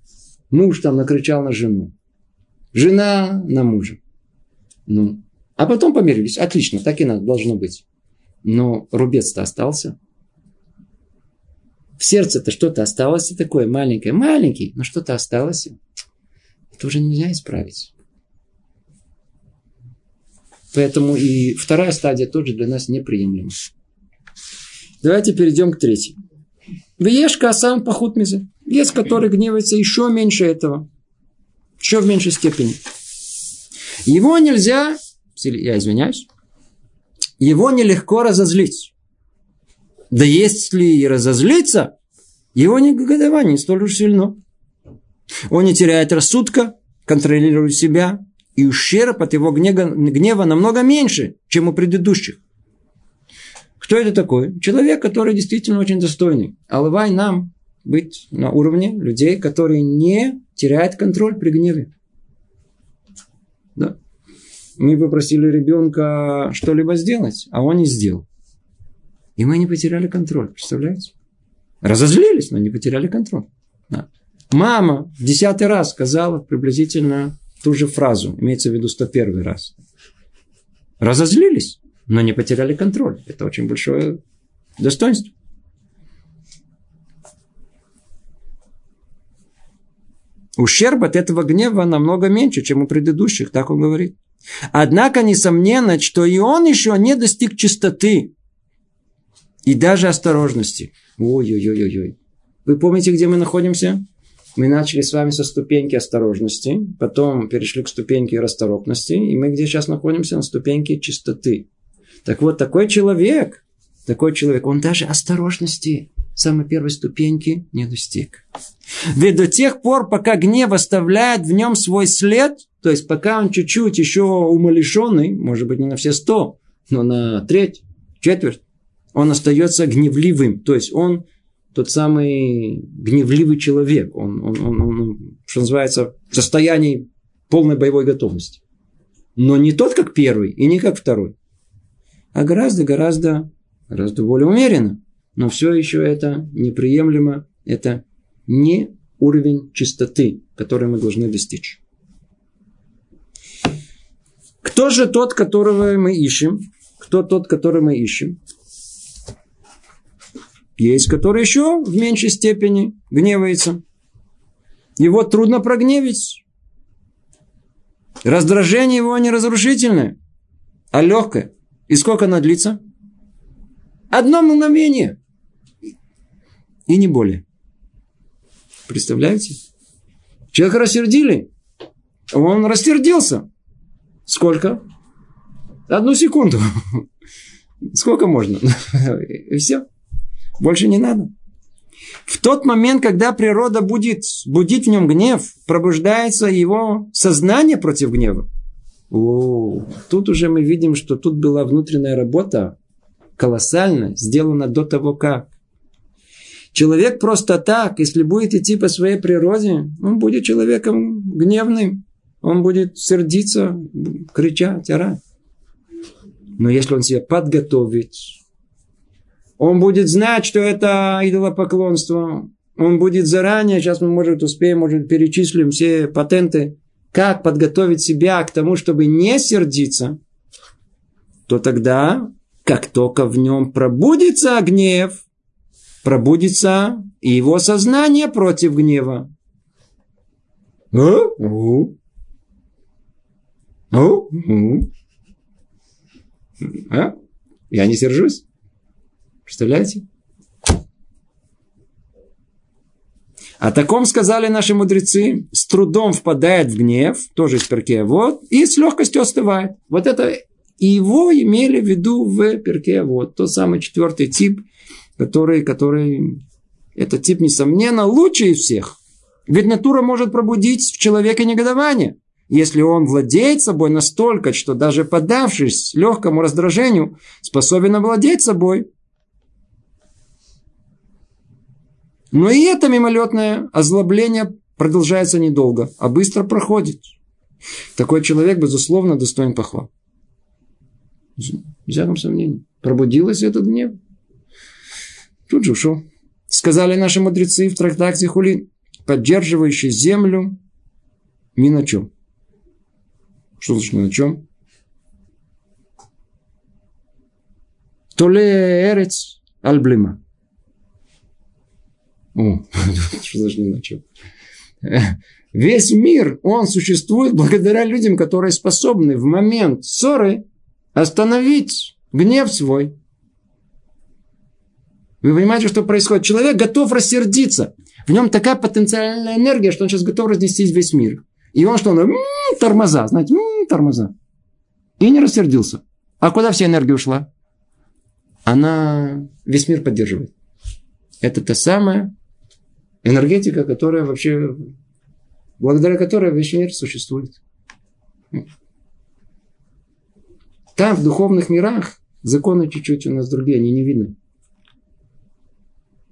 Муж там накричал на жену. Жена на мужа. Ну, а потом помирились. Отлично, так и надо, должно быть. Но рубец-то остался. В сердце-то что-то осталось такое маленькое. Маленький, но что-то осталось. Это уже нельзя исправить. Поэтому и вторая стадия тоже для нас неприемлема. Давайте перейдем к третьей. Вешка сам пахут мизе. Есть, который гневается еще меньше этого. Еще в меньшей степени. Его нельзя, я извиняюсь, его нелегко разозлить. Да если и разозлиться, его негодование столь уж сильно. Он не теряет рассудка, контролирует себя, и ущерб от его гнева, гнева намного меньше, чем у предыдущих. Кто это такой? Человек, который действительно очень достойный. Алывай нам быть на уровне людей, которые не теряют контроль при гневе. Да. Мы попросили ребенка что-либо сделать, а он не сделал. И мы не потеряли контроль, представляете? Разозлились, но не потеряли контроль. Да. Мама в десятый раз сказала приблизительно ту же фразу, имеется в виду 101 раз. Разозлились, но не потеряли контроль. Это очень большое достоинство. Ущерб от этого гнева намного меньше, чем у предыдущих, так он говорит. Однако, несомненно, что и он еще не достиг чистоты и даже осторожности. Ой-ой-ой-ой. Вы помните, где мы находимся? Мы начали с вами со ступеньки осторожности, потом перешли к ступеньке расторопности, и мы где сейчас находимся? На ступеньке чистоты. Так вот, такой человек, такой человек, он даже осторожности самой первой ступеньки не достиг. Ведь до тех пор, пока гнев оставляет в нем свой след, то есть пока он чуть-чуть еще умалишенный, может быть не на все сто, но на треть, четверть, он остается гневливым. То есть он тот самый гневливый человек. Он, он, он, он, что называется, в состоянии полной боевой готовности. Но не тот, как первый, и не как второй. А гораздо, гораздо, гораздо более умеренно. Но все еще это неприемлемо. Это не уровень чистоты, который мы должны достичь. Кто же тот, которого мы ищем? Кто тот, который мы ищем? Есть, который еще в меньшей степени гневается. Его трудно прогневить. Раздражение его не разрушительное, а легкое. И сколько оно длится? Одно мгновение. И не более. Представляете? Человека рассердили. Он рассердился. Сколько? Одну секунду. Сколько можно? И все. Больше не надо. В тот момент, когда природа будет будить в нем гнев, пробуждается его сознание против гнева. О, тут уже мы видим, что тут была внутренняя работа колоссальная, сделана до того, как. Человек просто так, если будет идти по своей природе, он будет человеком гневным, он будет сердиться, кричать, орать. Но если он себя подготовит, он будет знать, что это идолопоклонство. Он будет заранее, сейчас мы, может, успеем, может, перечислим все патенты, как подготовить себя к тому, чтобы не сердиться, то тогда, как только в нем пробудится гнев, пробудится и его сознание против гнева. А? А? Я не сержусь. Представляете? О таком сказали наши мудрецы, с трудом впадает в гнев, тоже из перке, вот, и с легкостью остывает. Вот это и его имели в виду в перке, вот, тот самый четвертый тип, который, который, этот тип, несомненно, лучший из всех. Ведь натура может пробудить в человеке негодование. Если он владеет собой настолько, что даже подавшись легкому раздражению, способен овладеть собой, Но и это мимолетное озлобление продолжается недолго, а быстро проходит. Такой человек, безусловно, достоин похвал. Без всяком сомнении. Пробудилась этот гнев. Тут же ушел. Сказали наши мудрецы в трактате Хулин, поддерживающий землю ни на чем. Что значит ни на чем? Толе эрец альблима. О, что значит ни на чем? Весь мир, он существует благодаря людям, которые способны в момент ссоры остановить гнев свой. Вы понимаете, что происходит? Человек готов рассердиться. В нем такая потенциальная энергия, что он сейчас готов разнести весь мир. И он что? Он, м-м, тормоза, знаете, м-м, тормоза. И не рассердился. А куда вся энергия ушла? Она весь мир поддерживает. Это та самая энергетика, которая вообще, благодаря которой весь мир существует. Там, в духовных мирах, законы чуть-чуть у нас другие, они не видны.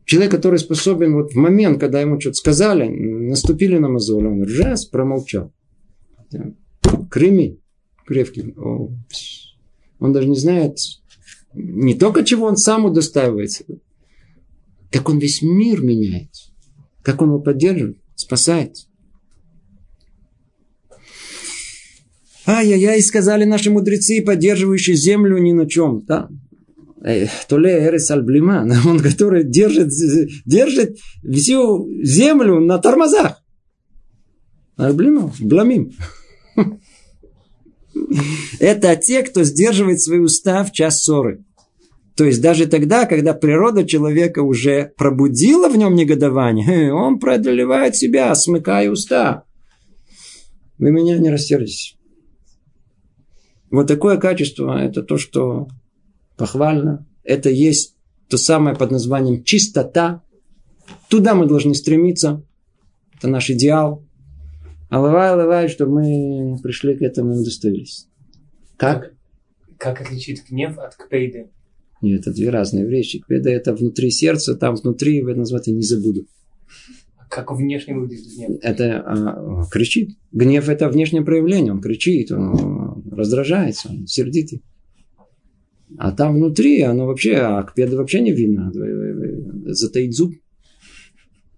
Человек, который способен вот в момент, когда ему что-то сказали, наступили на мозоль, он раз промолчал. Кремень крепкий. Он даже не знает не только чего он сам удостаивается, как он весь мир меняет, как он его поддерживает, спасает. Ай-яй-яй, сказали наши мудрецы, поддерживающие землю ни на чем. Да? Толе Эрес Альблиман, он который держит, держит всю землю на тормозах. Альблиман, бламим. Это те, кто сдерживает свои уста в час ссоры. То есть даже тогда, когда природа человека уже пробудила в нем негодование, он преодолевает себя, смыкая уста. Вы меня не рассердитесь. Вот такое качество – это то, что похвально. Это есть то самое под названием чистота. Туда мы должны стремиться. Это наш идеал. Алавай, алавай, чтобы мы пришли к этому и удостоились. Как? Как отличить гнев от кпейды? Нет, это две разные вещи. Кпейда это внутри сердца, там внутри, вы называете не забуду. А как внешне выглядит гнев? Это а, кричит. Гнев это внешнее проявление. Он кричит, он раздражается, он сердитый. А там внутри оно вообще, а кпеда вообще не видно. Затаить зуб.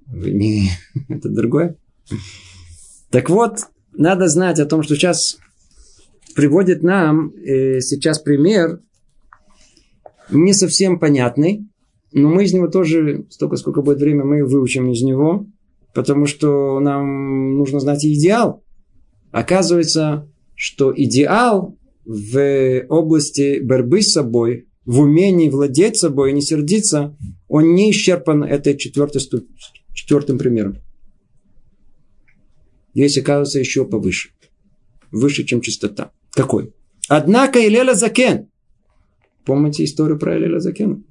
Это другое. Так вот, надо знать о том, что сейчас приводит нам э, сейчас пример не совсем понятный, но мы из него тоже, столько, сколько будет время, мы выучим из него, потому что нам нужно знать идеал. Оказывается, что идеал в области борьбы с собой, в умении владеть собой и не сердиться, он не исчерпан этой четвертой, четвертым примером. Есть, оказывается, еще повыше. Выше, чем чистота. Какой? Однако Илеля Закен. Помните историю про Илеля Закен?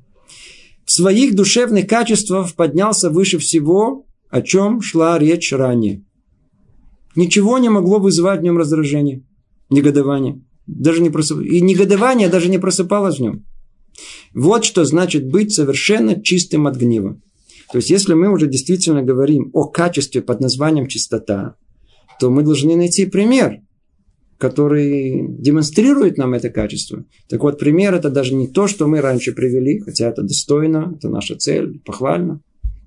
В своих душевных качествах поднялся выше всего, о чем шла речь ранее. Ничего не могло вызывать в нем раздражение, негодование. Даже не просып... И негодование даже не просыпалось в нем. Вот что значит быть совершенно чистым от гнева. То есть, если мы уже действительно говорим о качестве под названием чистота, то мы должны найти пример, который демонстрирует нам это качество. Так вот, пример это даже не то, что мы раньше привели, хотя это достойно, это наша цель, похвально.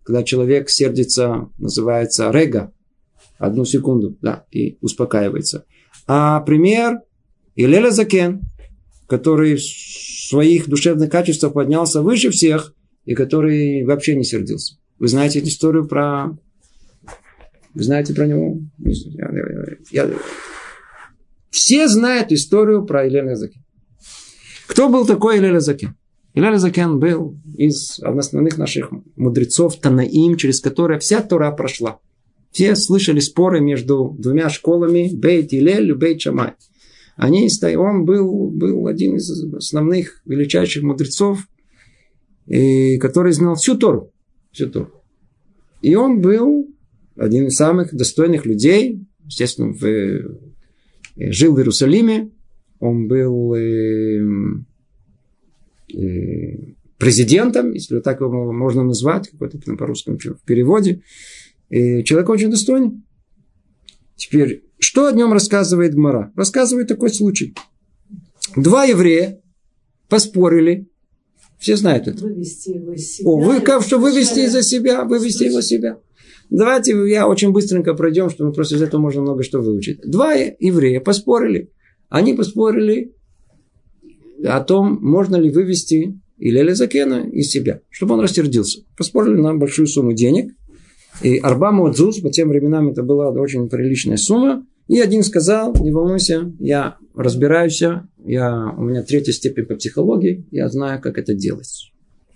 Когда человек сердится, называется рега, одну секунду, да, и успокаивается. А пример Илеля Закен, который в своих душевных качествах поднялся выше всех, и который вообще не сердился. Вы знаете эту историю про вы знаете про него? Я, я. Все знают историю про Илеля Закен. Кто был такой Илеля Закен? Илеля Закен был из основных наших мудрецов Танаим, через которые вся Тора прошла. Все слышали споры между двумя школами Бейт Илель и Бейт Шамай. Они, он был, был один из основных величайших мудрецов, и, который знал всю Тору. Всю Тору. И он был один из самых достойных людей, естественно, в, э, жил в Иерусалиме, он был э, э, президентом, если так его можно назвать, какой-то по-русски в переводе. И человек очень достойный. Теперь, что о нем рассказывает Гмара? Рассказывает такой случай. Два еврея поспорили. Все знают это. Вывести его из себя. О, вы, как, что вывести из себя, вывести его себя. Давайте я очень быстренько пройдем, чтобы просто из этого можно много что выучить. Два еврея поспорили. Они поспорили о том, можно ли вывести Илеля Закена из себя, чтобы он рассердился. Поспорили на большую сумму денег. И Арбаму Дзус, по тем временам это была очень приличная сумма. И один сказал, не волнуйся, я разбираюсь, я, у меня третья степень по психологии, я знаю, как это делать.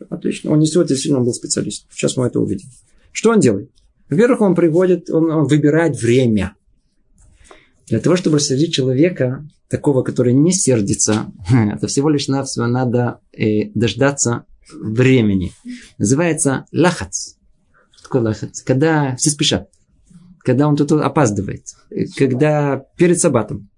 Отлично. Он не сегодня действительно был специалист. Сейчас мы это увидим. Что он делает? Во-первых, он приводит, он, он выбирает время. Для того, чтобы рассердить человека, такого, который не сердится, это всего лишь навсего надо э, дождаться времени. Называется лахац. Что такое лахац? Когда все спешат. Когда он тут опаздывает. Когда перед сабатом.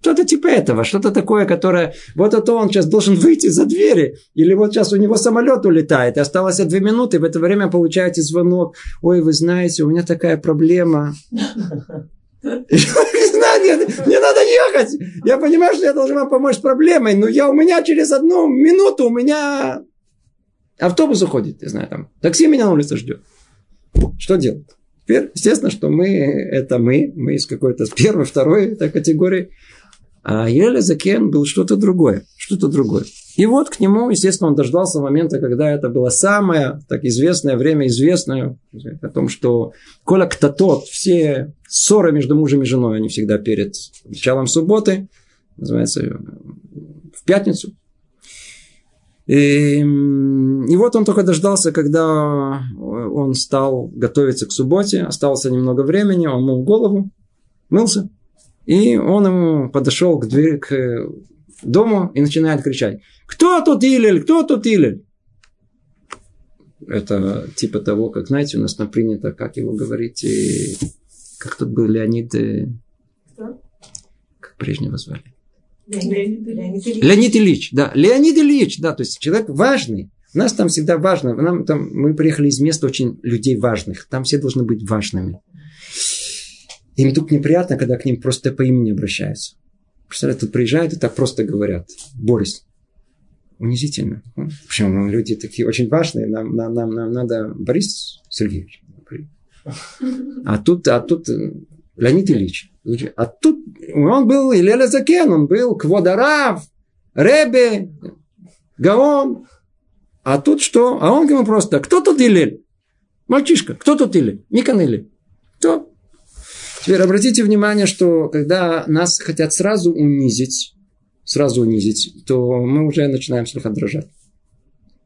Что-то типа этого, что-то такое, которое... Вот это он сейчас должен выйти за двери. Или вот сейчас у него самолет улетает. И осталось две минуты. В это время получаете звонок. Ой, вы знаете, у меня такая проблема. Мне надо ехать. Я понимаю, что я должен вам помочь с проблемой. Но я у меня через одну минуту у меня автобус уходит. Я знаю, там такси меня на улице ждет. Что делать? Теперь, естественно, что мы, это мы, мы из какой-то первой, второй этой категории. А Закен был что-то другое, что-то другое. И вот к нему, естественно, он дождался момента, когда это было самое так известное время, известное, о том, что Коля Ктатот, все ссоры между мужем и женой, они всегда перед началом субботы, называется, в пятницу, и, и вот он только дождался, когда он стал готовиться к субботе, осталось немного времени, он мыл голову, мылся, и он ему подошел к двери, к дому и начинает кричать, кто тут Илель, кто тут Илель? Это типа того, как, знаете, у нас на принято, как его говорить, как тут был Леонид, э, Кто? как прежнего звали? Леонид, Ильич. Леонид Ильич, да. Леонид Ильич, да, то есть человек важный. У нас там всегда важно. Нам, там, мы приехали из места очень людей важных. Там все должны быть важными. Им тут неприятно, когда к ним просто по имени обращаются. Представляете, тут приезжают и так просто говорят. Борис. Унизительно. Почему люди такие очень важные. Нам, нам, нам, нам надо Борис Сергеевич. А тут, а тут э, Леонид Ильич. А тут он был Илеля Закен, он был Кводарав, Ребе, Гаон. А тут что? А он ему просто, кто тут Илель? Мальчишка, кто тут Илель? Никон Илель. Кто? Теперь обратите внимание, что когда нас хотят сразу унизить, сразу унизить, то мы уже начинаем слегка дрожать.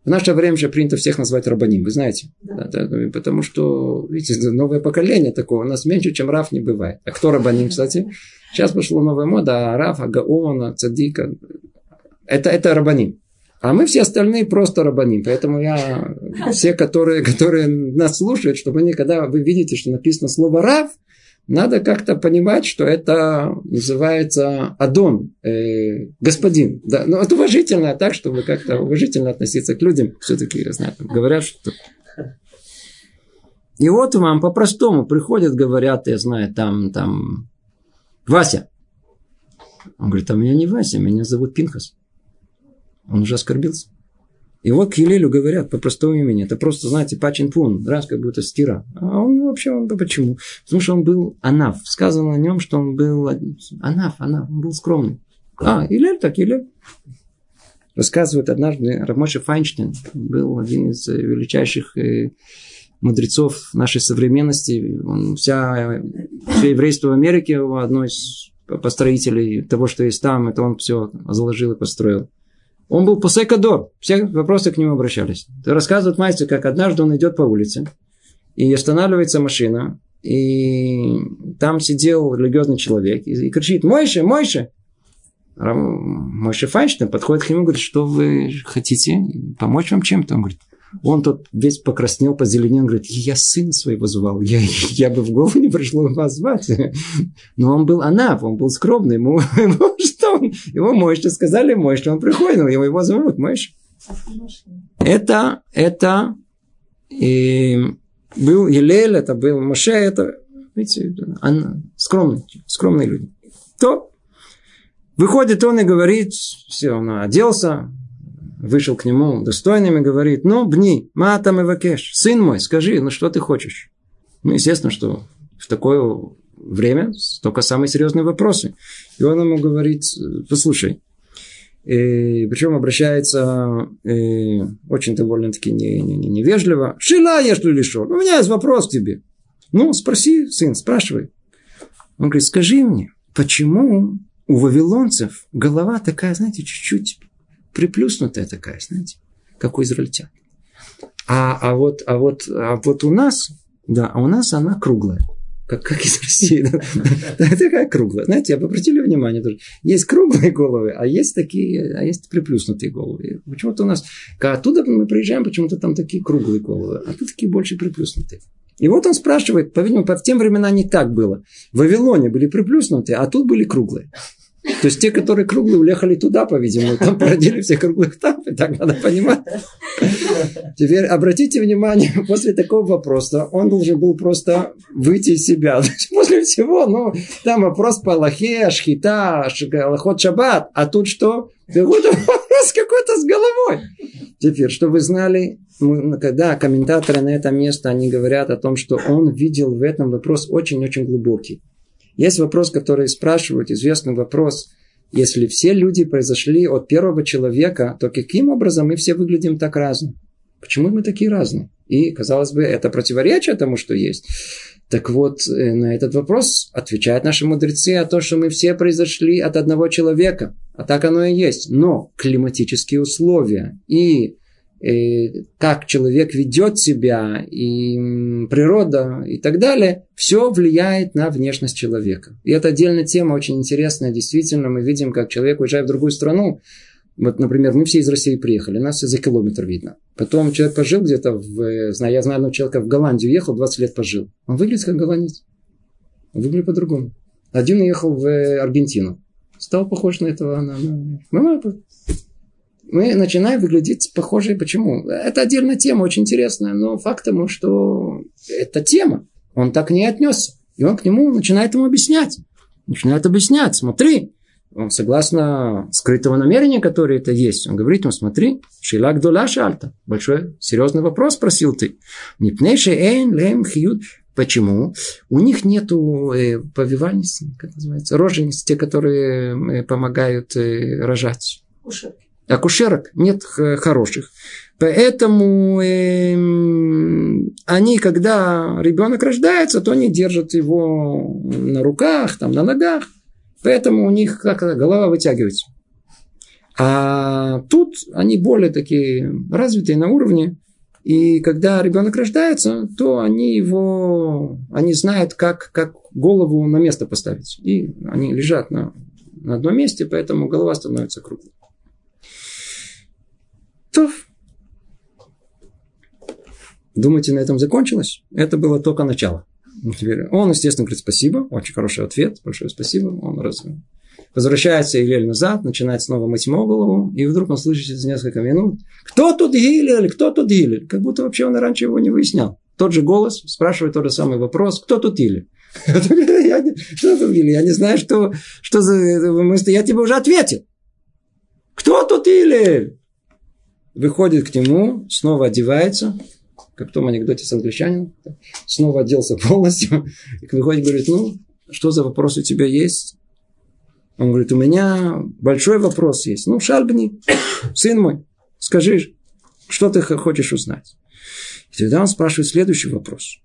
В наше время же принято всех назвать рабаним, вы знаете. Да. Да, да, потому что, видите, новое поколение такое, у нас меньше, чем Раф не бывает. А кто рабаним, кстати? Сейчас пошла новая мода, а Раф, Агаона, Цадика. Это, это рабаним. А мы все остальные просто рабаним. Поэтому я, все, которые, которые нас слушают, чтобы они, когда вы видите, что написано слово Рав, надо как-то понимать, что это называется Адон, э, господин. Да, но это уважительно, так, чтобы как-то уважительно относиться к людям. Все-таки, я знаю, говорят, что... И вот вам по-простому приходят, говорят, я знаю, там, там, Вася. Он говорит, а меня не Вася, меня зовут Пинхас. Он уже оскорбился. Вот к Елелю говорят по простому имени. Это просто, знаете, пачин-пун, раз как будто стира. А он вообще, он, почему? Потому что он был анаф. Сказано о нем, что он был анаф, анаф, он был скромный. А, Елель так, Елель. Рассказывает однажды Рамоша Файнштейн, был один из величайших э, мудрецов нашей современности. Он вся, все еврейство в Америке, одной из построителей того, что есть там, это он все заложил и построил. Он был посекадор. Все вопросы к нему обращались. Рассказывает мастер, как однажды он идет по улице, и останавливается машина, и там сидел религиозный человек, и, и кричит, Мойше, Мойше! Мойше Файнштейн подходит к нему и говорит, что вы хотите, помочь вам чем-то? Он говорит, он тут весь покраснел, позеленел, говорит, я сына своего звал, я, я бы в голову не пришло вас звать. Но он был анав, он был скромный, ему, ему он, его Мойша, сказали Мойша, он приходит, но его, его зовут Мойша. Это, это и был Елель, это был Моше, это, видите, он, скромный, скромные люди. То выходит он и говорит, все, он оделся, вышел к нему достойным и говорит, ну, бни, матам и вакеш, сын мой, скажи, ну, что ты хочешь? Ну, естественно, что в такое время только самые серьезные вопросы. И он ему говорит, послушай, и, причем обращается и, очень довольно-таки не, не, не, невежливо. Шила я что ли шо? У меня есть вопрос к тебе. Ну, спроси, сын, спрашивай. Он говорит, скажи мне, почему у вавилонцев голова такая, знаете, чуть-чуть приплюснутая такая, знаете, как у израильтян. А, а, вот, а, вот, а вот у нас, да, а у нас она круглая. Как, как из России. Такая круглая. Знаете, обратили внимание тоже. Есть круглые головы, а есть такие, а есть приплюснутые головы. Почему-то у нас, оттуда мы приезжаем, почему-то там такие круглые головы, а тут такие больше приплюснутые. И вот он спрашивает, по-видимому, в те времена не так было. В Вавилоне были приплюснутые, а тут были круглые. То есть те, которые круглые, уехали туда, по-видимому, там породили всех круглых там, и так надо понимать. Теперь обратите внимание, после такого вопроса он должен был просто выйти из себя. После всего, ну, там вопрос по Аллахе, Шхита, Аллахот Шаббат, а тут что? Какой-то вопрос какой-то с головой. Теперь, чтобы вы знали, когда комментаторы на это место, они говорят о том, что он видел в этом вопрос очень-очень глубокий. Есть вопрос, который спрашивают, известный вопрос, если все люди произошли от первого человека, то каким образом мы все выглядим так разно? Почему мы такие разные? И, казалось бы, это противоречие тому, что есть. Так вот, э, на этот вопрос отвечают наши мудрецы о том, что мы все произошли от одного человека. А так оно и есть. Но климатические условия и как человек ведет себя, и природа, и так далее, все влияет на внешность человека. И это отдельная тема, очень интересная. Действительно, мы видим, как человек уезжает в другую страну. Вот, например, мы все из России приехали, нас все за километр видно. Потом человек пожил где-то, в, знаю, я знаю одного человека в Голландию ехал, 20 лет пожил. Он выглядит как голландец. Он выглядит по-другому. Один уехал в Аргентину. Стал похож на этого. На, на, мы начинаем выглядеть похожие. Почему? Это отдельная тема, очень интересная, но факт тому, что это тема. Он так не отнесся. И он к нему начинает ему объяснять. Начинает объяснять. Смотри, он согласно скрытого намерения, которое это есть, он говорит ему, смотри, шилак доля шальта. Большой, серьезный вопрос спросил ты. Нипнейши эйн лем хьют. Почему? У них нету э, повивальниц, как называется, рожениц, те, которые э, помогают э, рожать. Кушетки акушерок нет хороших. Поэтому э, они, когда ребенок рождается, то они держат его на руках, там, на ногах. Поэтому у них как голова вытягивается. А тут они более такие развитые на уровне. И когда ребенок рождается, то они его, они знают, как, как голову на место поставить. И они лежат на, на одном месте, поэтому голова становится круглой. То. Думаете, на этом закончилось? Это было только начало. Он, естественно, говорит спасибо. Очень хороший ответ. Большое спасибо. Он раз... Возвращается Илель назад, начинает снова мыть ему голову, и вдруг он слышит через несколько минут, кто тут Гилель, кто тут Гилель? Как будто вообще он раньше его не выяснял. Тот же голос спрашивает тот же самый вопрос, кто тут Гилель? Я не, знаю, что, что за... Я тебе уже ответил. Кто тут Гилель? Выходит к нему, снова одевается, как в том анекдоте с англичанином, снова оделся полностью, и выходит говорит, ну, что за вопрос у тебя есть? Он говорит, у меня большой вопрос есть. Ну, шальбни, сын мой, скажи, что ты хочешь узнать? И тогда он спрашивает следующий вопрос.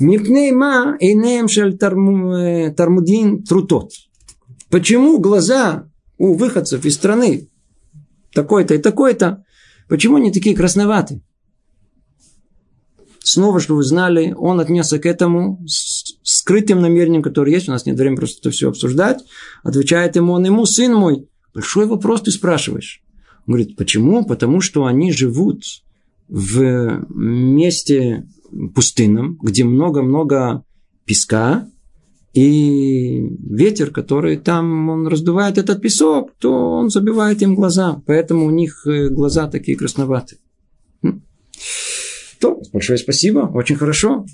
Мипней ма инеем шель тармудин трутот. Почему глаза у выходцев из страны такой-то и такой-то, почему они такие красноватые? Снова, что вы знали, он отнесся к этому с скрытым намерением, которое есть. У нас нет времени просто это все обсуждать. Отвечает ему он, ему, сын мой, большой вопрос ты спрашиваешь. Он говорит, почему? Потому что они живут в месте пустынном, где много-много песка, и ветер, который там, он раздувает этот песок, то он забивает им глаза. Поэтому у них э, глаза такие красноватые. То, большое спасибо, очень хорошо.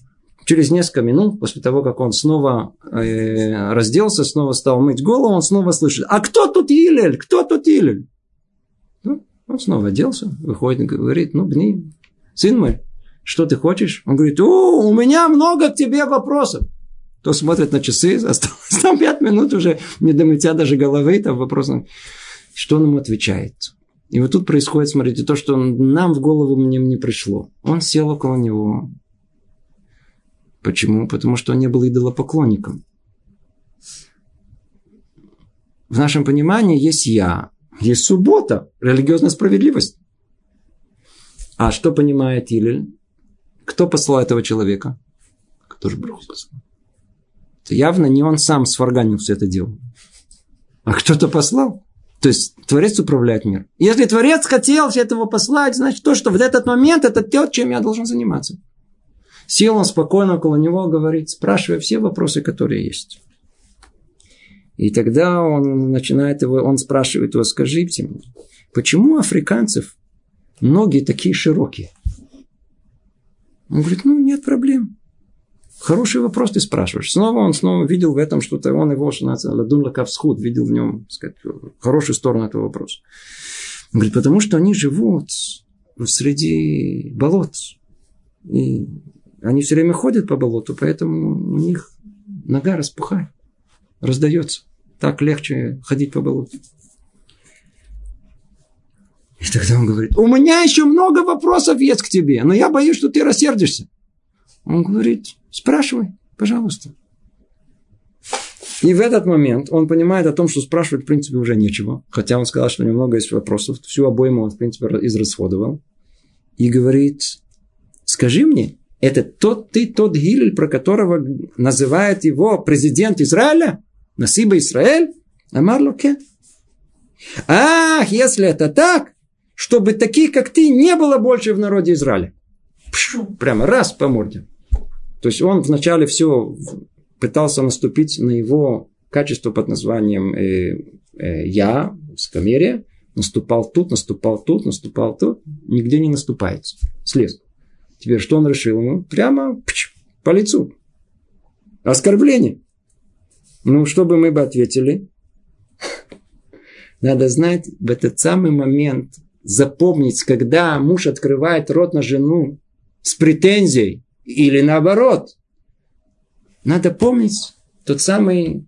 Через несколько минут, после того, как он снова э, разделся, снова стал мыть голову, он снова слышит, а кто тут Илель? Кто тут Илель? Ну, он снова оделся, выходит и говорит, ну, бни, сын мой, что ты хочешь? Он говорит, о, у меня много к тебе вопросов. То смотрит на часы, осталось там пять минут уже, не до мытья даже головы, там вопросом. Что он ему отвечает? И вот тут происходит, смотрите, то, что нам в голову мне не пришло. Он сел около него. Почему? Потому что он не был идолопоклонником. В нашем понимании есть я, есть суббота, религиозная справедливость. А что понимает Илель? Кто послал этого человека? Кто же Бог послал? Это явно не он сам сварганился это дело. А кто-то послал. То есть Творец управляет миром. Если Творец хотел этого послать, значит то, что в этот момент это то, чем я должен заниматься. Сел он спокойно около него, говорит, спрашивая все вопросы, которые есть. И тогда он начинает его, он спрашивает его, скажите мне, почему африканцев ноги такие широкие? Он говорит, ну, нет проблем. Хороший вопрос ты спрашиваешь. Снова он снова видел в этом что-то, он его, что называется, ладун лакавсхуд, видел в нем, сказать, хорошую сторону этого вопроса. Он говорит, потому что они живут среди болот. И они все время ходят по болоту, поэтому у них нога распухает, раздается. Так легче ходить по болоту. И тогда он говорит, у меня еще много вопросов есть к тебе, но я боюсь, что ты рассердишься. Он говорит, спрашивай, пожалуйста. И в этот момент он понимает о том, что спрашивать, в принципе, уже нечего. Хотя он сказал, что у него много есть вопросов. Всю обойму он, в принципе, израсходовал. И говорит, скажи мне, это тот ты, тот Гилель, про которого называет его президент Израиля? Насиба Израиль? Амар Луке? Ах, если это так, чтобы таких, как ты, не было больше в народе Израиля. Пшу, прямо раз по морде. То есть он вначале все пытался наступить на его качество под названием э, э, «я», скамерия, наступал тут, наступал тут, наступал тут, нигде не наступается. Слез. Теперь что он решил ему? Прямо пч, по лицу. Оскорбление. Ну, что бы мы бы ответили? Надо знать в этот самый момент, запомнить, когда муж открывает рот на жену с претензией или наоборот. Надо помнить тот самый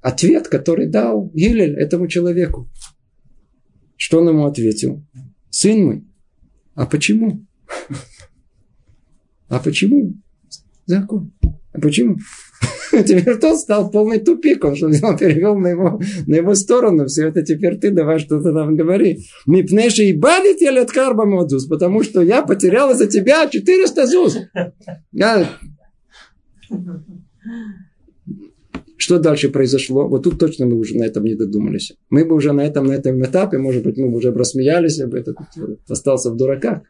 ответ, который дал Гилель этому человеку. Что он ему ответил? Сын мой, а почему? А почему? Закон. А почему? Теперь тот стал полный тупик. Он, он перевел на его, на его сторону. Все это теперь ты давай что-то там говори. Мипнеши и бадит я лет карба модус. Потому что я потерял из-за тебя 400 зуз. Я... Что дальше произошло? Вот тут точно мы уже на этом не додумались. Мы бы уже на этом, на этом этапе, может быть, мы бы уже рассмеялись, бы этот остался в дураках.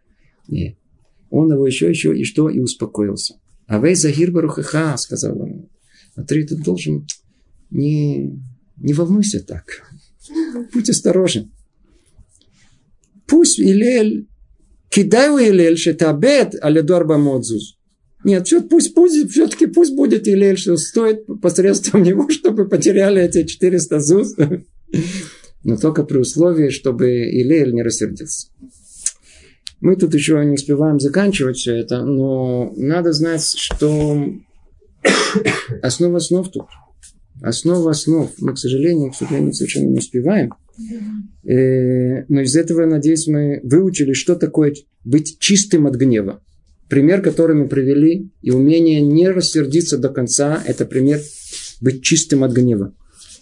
Нет. Он его еще, еще и что? И успокоился. А вей загир барухаха, сказал он. Смотри, ты должен не, не волнуйся так. Будь осторожен. Пусть Илель, кидай у Илель, что это обед, а ледорба модзуз. Нет, все, пусть, пусть, все-таки пусть будет Илель, что стоит посредством него, чтобы потеряли эти 400 зуз. Но только при условии, чтобы Илель не рассердился. Мы тут еще не успеваем заканчивать все это, но надо знать, что основа основ тут. Основа основ. Мы, к сожалению, к сожалению, совершенно не успеваем. Э, но из этого, надеюсь, мы выучили, что такое быть чистым от гнева. Пример, который мы привели, и умение не рассердиться до конца, это пример быть чистым от гнева.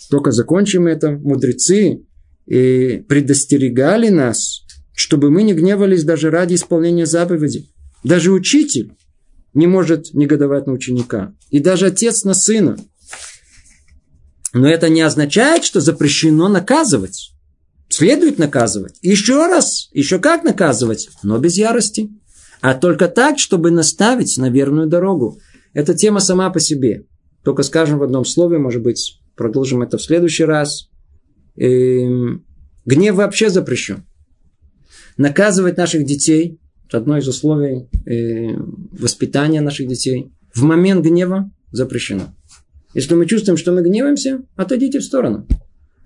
Только закончим это. Мудрецы э, предостерегали нас, чтобы мы не гневались даже ради исполнения заповедей. Даже учитель не может негодовать на ученика. И даже отец на сына. Но это не означает, что запрещено наказывать. Следует наказывать. Еще раз, еще как наказывать, но без ярости. А только так, чтобы наставить на верную дорогу. Эта тема сама по себе. Только скажем в одном слове, может быть, продолжим это в следующий раз. Эм, гнев вообще запрещен. Наказывать наших детей одно из условий э, воспитания наших детей. В момент гнева запрещено. Если мы чувствуем, что мы гневаемся, отойдите в сторону.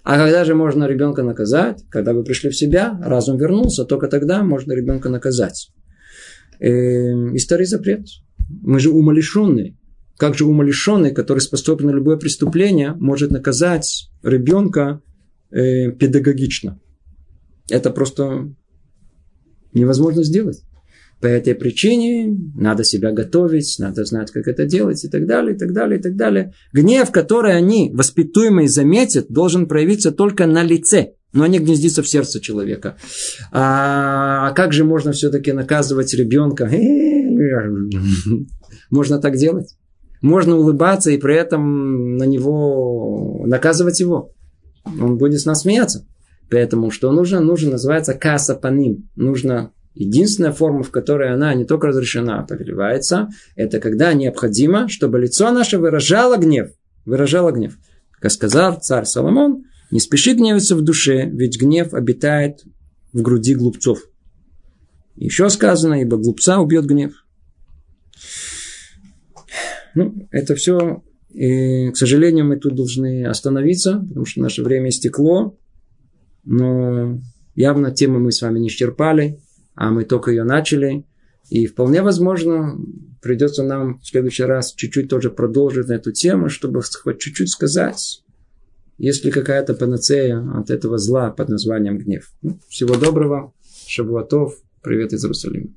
А когда же можно ребенка наказать? Когда вы пришли в себя, разум вернулся, только тогда можно ребенка наказать. Э, и старый запрет. Мы же умалишенные. Как же умалишенный, который способен на любое преступление, может наказать ребенка э, педагогично? Это просто невозможно сделать. По этой причине надо себя готовить, надо знать, как это делать и так далее, и так далее, и так далее. Гнев, который они, воспитуемые, заметят, должен проявиться только на лице, но не гнездится в сердце человека. А, как же можно все-таки наказывать ребенка? Можно так делать? Можно улыбаться и при этом на него наказывать его? он будет с нас смеяться. Поэтому что нужно? Нужно, называется каса по ним. Нужно Единственная форма, в которой она не только разрешена, а повелевается, это когда необходимо, чтобы лицо наше выражало гнев. Выражало гнев. Как сказал царь Соломон, не спеши гневаться в душе, ведь гнев обитает в груди глупцов. Еще сказано, ибо глупца убьет гнев. Ну, это все. И, к сожалению, мы тут должны остановиться, потому что наше время истекло. Но явно тему мы с вами не исчерпали, а мы только ее начали. И вполне возможно, придется нам в следующий раз чуть-чуть тоже продолжить эту тему, чтобы хоть чуть-чуть сказать, есть ли какая-то панацея от этого зла под названием гнев. Ну, всего доброго, шабуатов, привет из Иерусалима.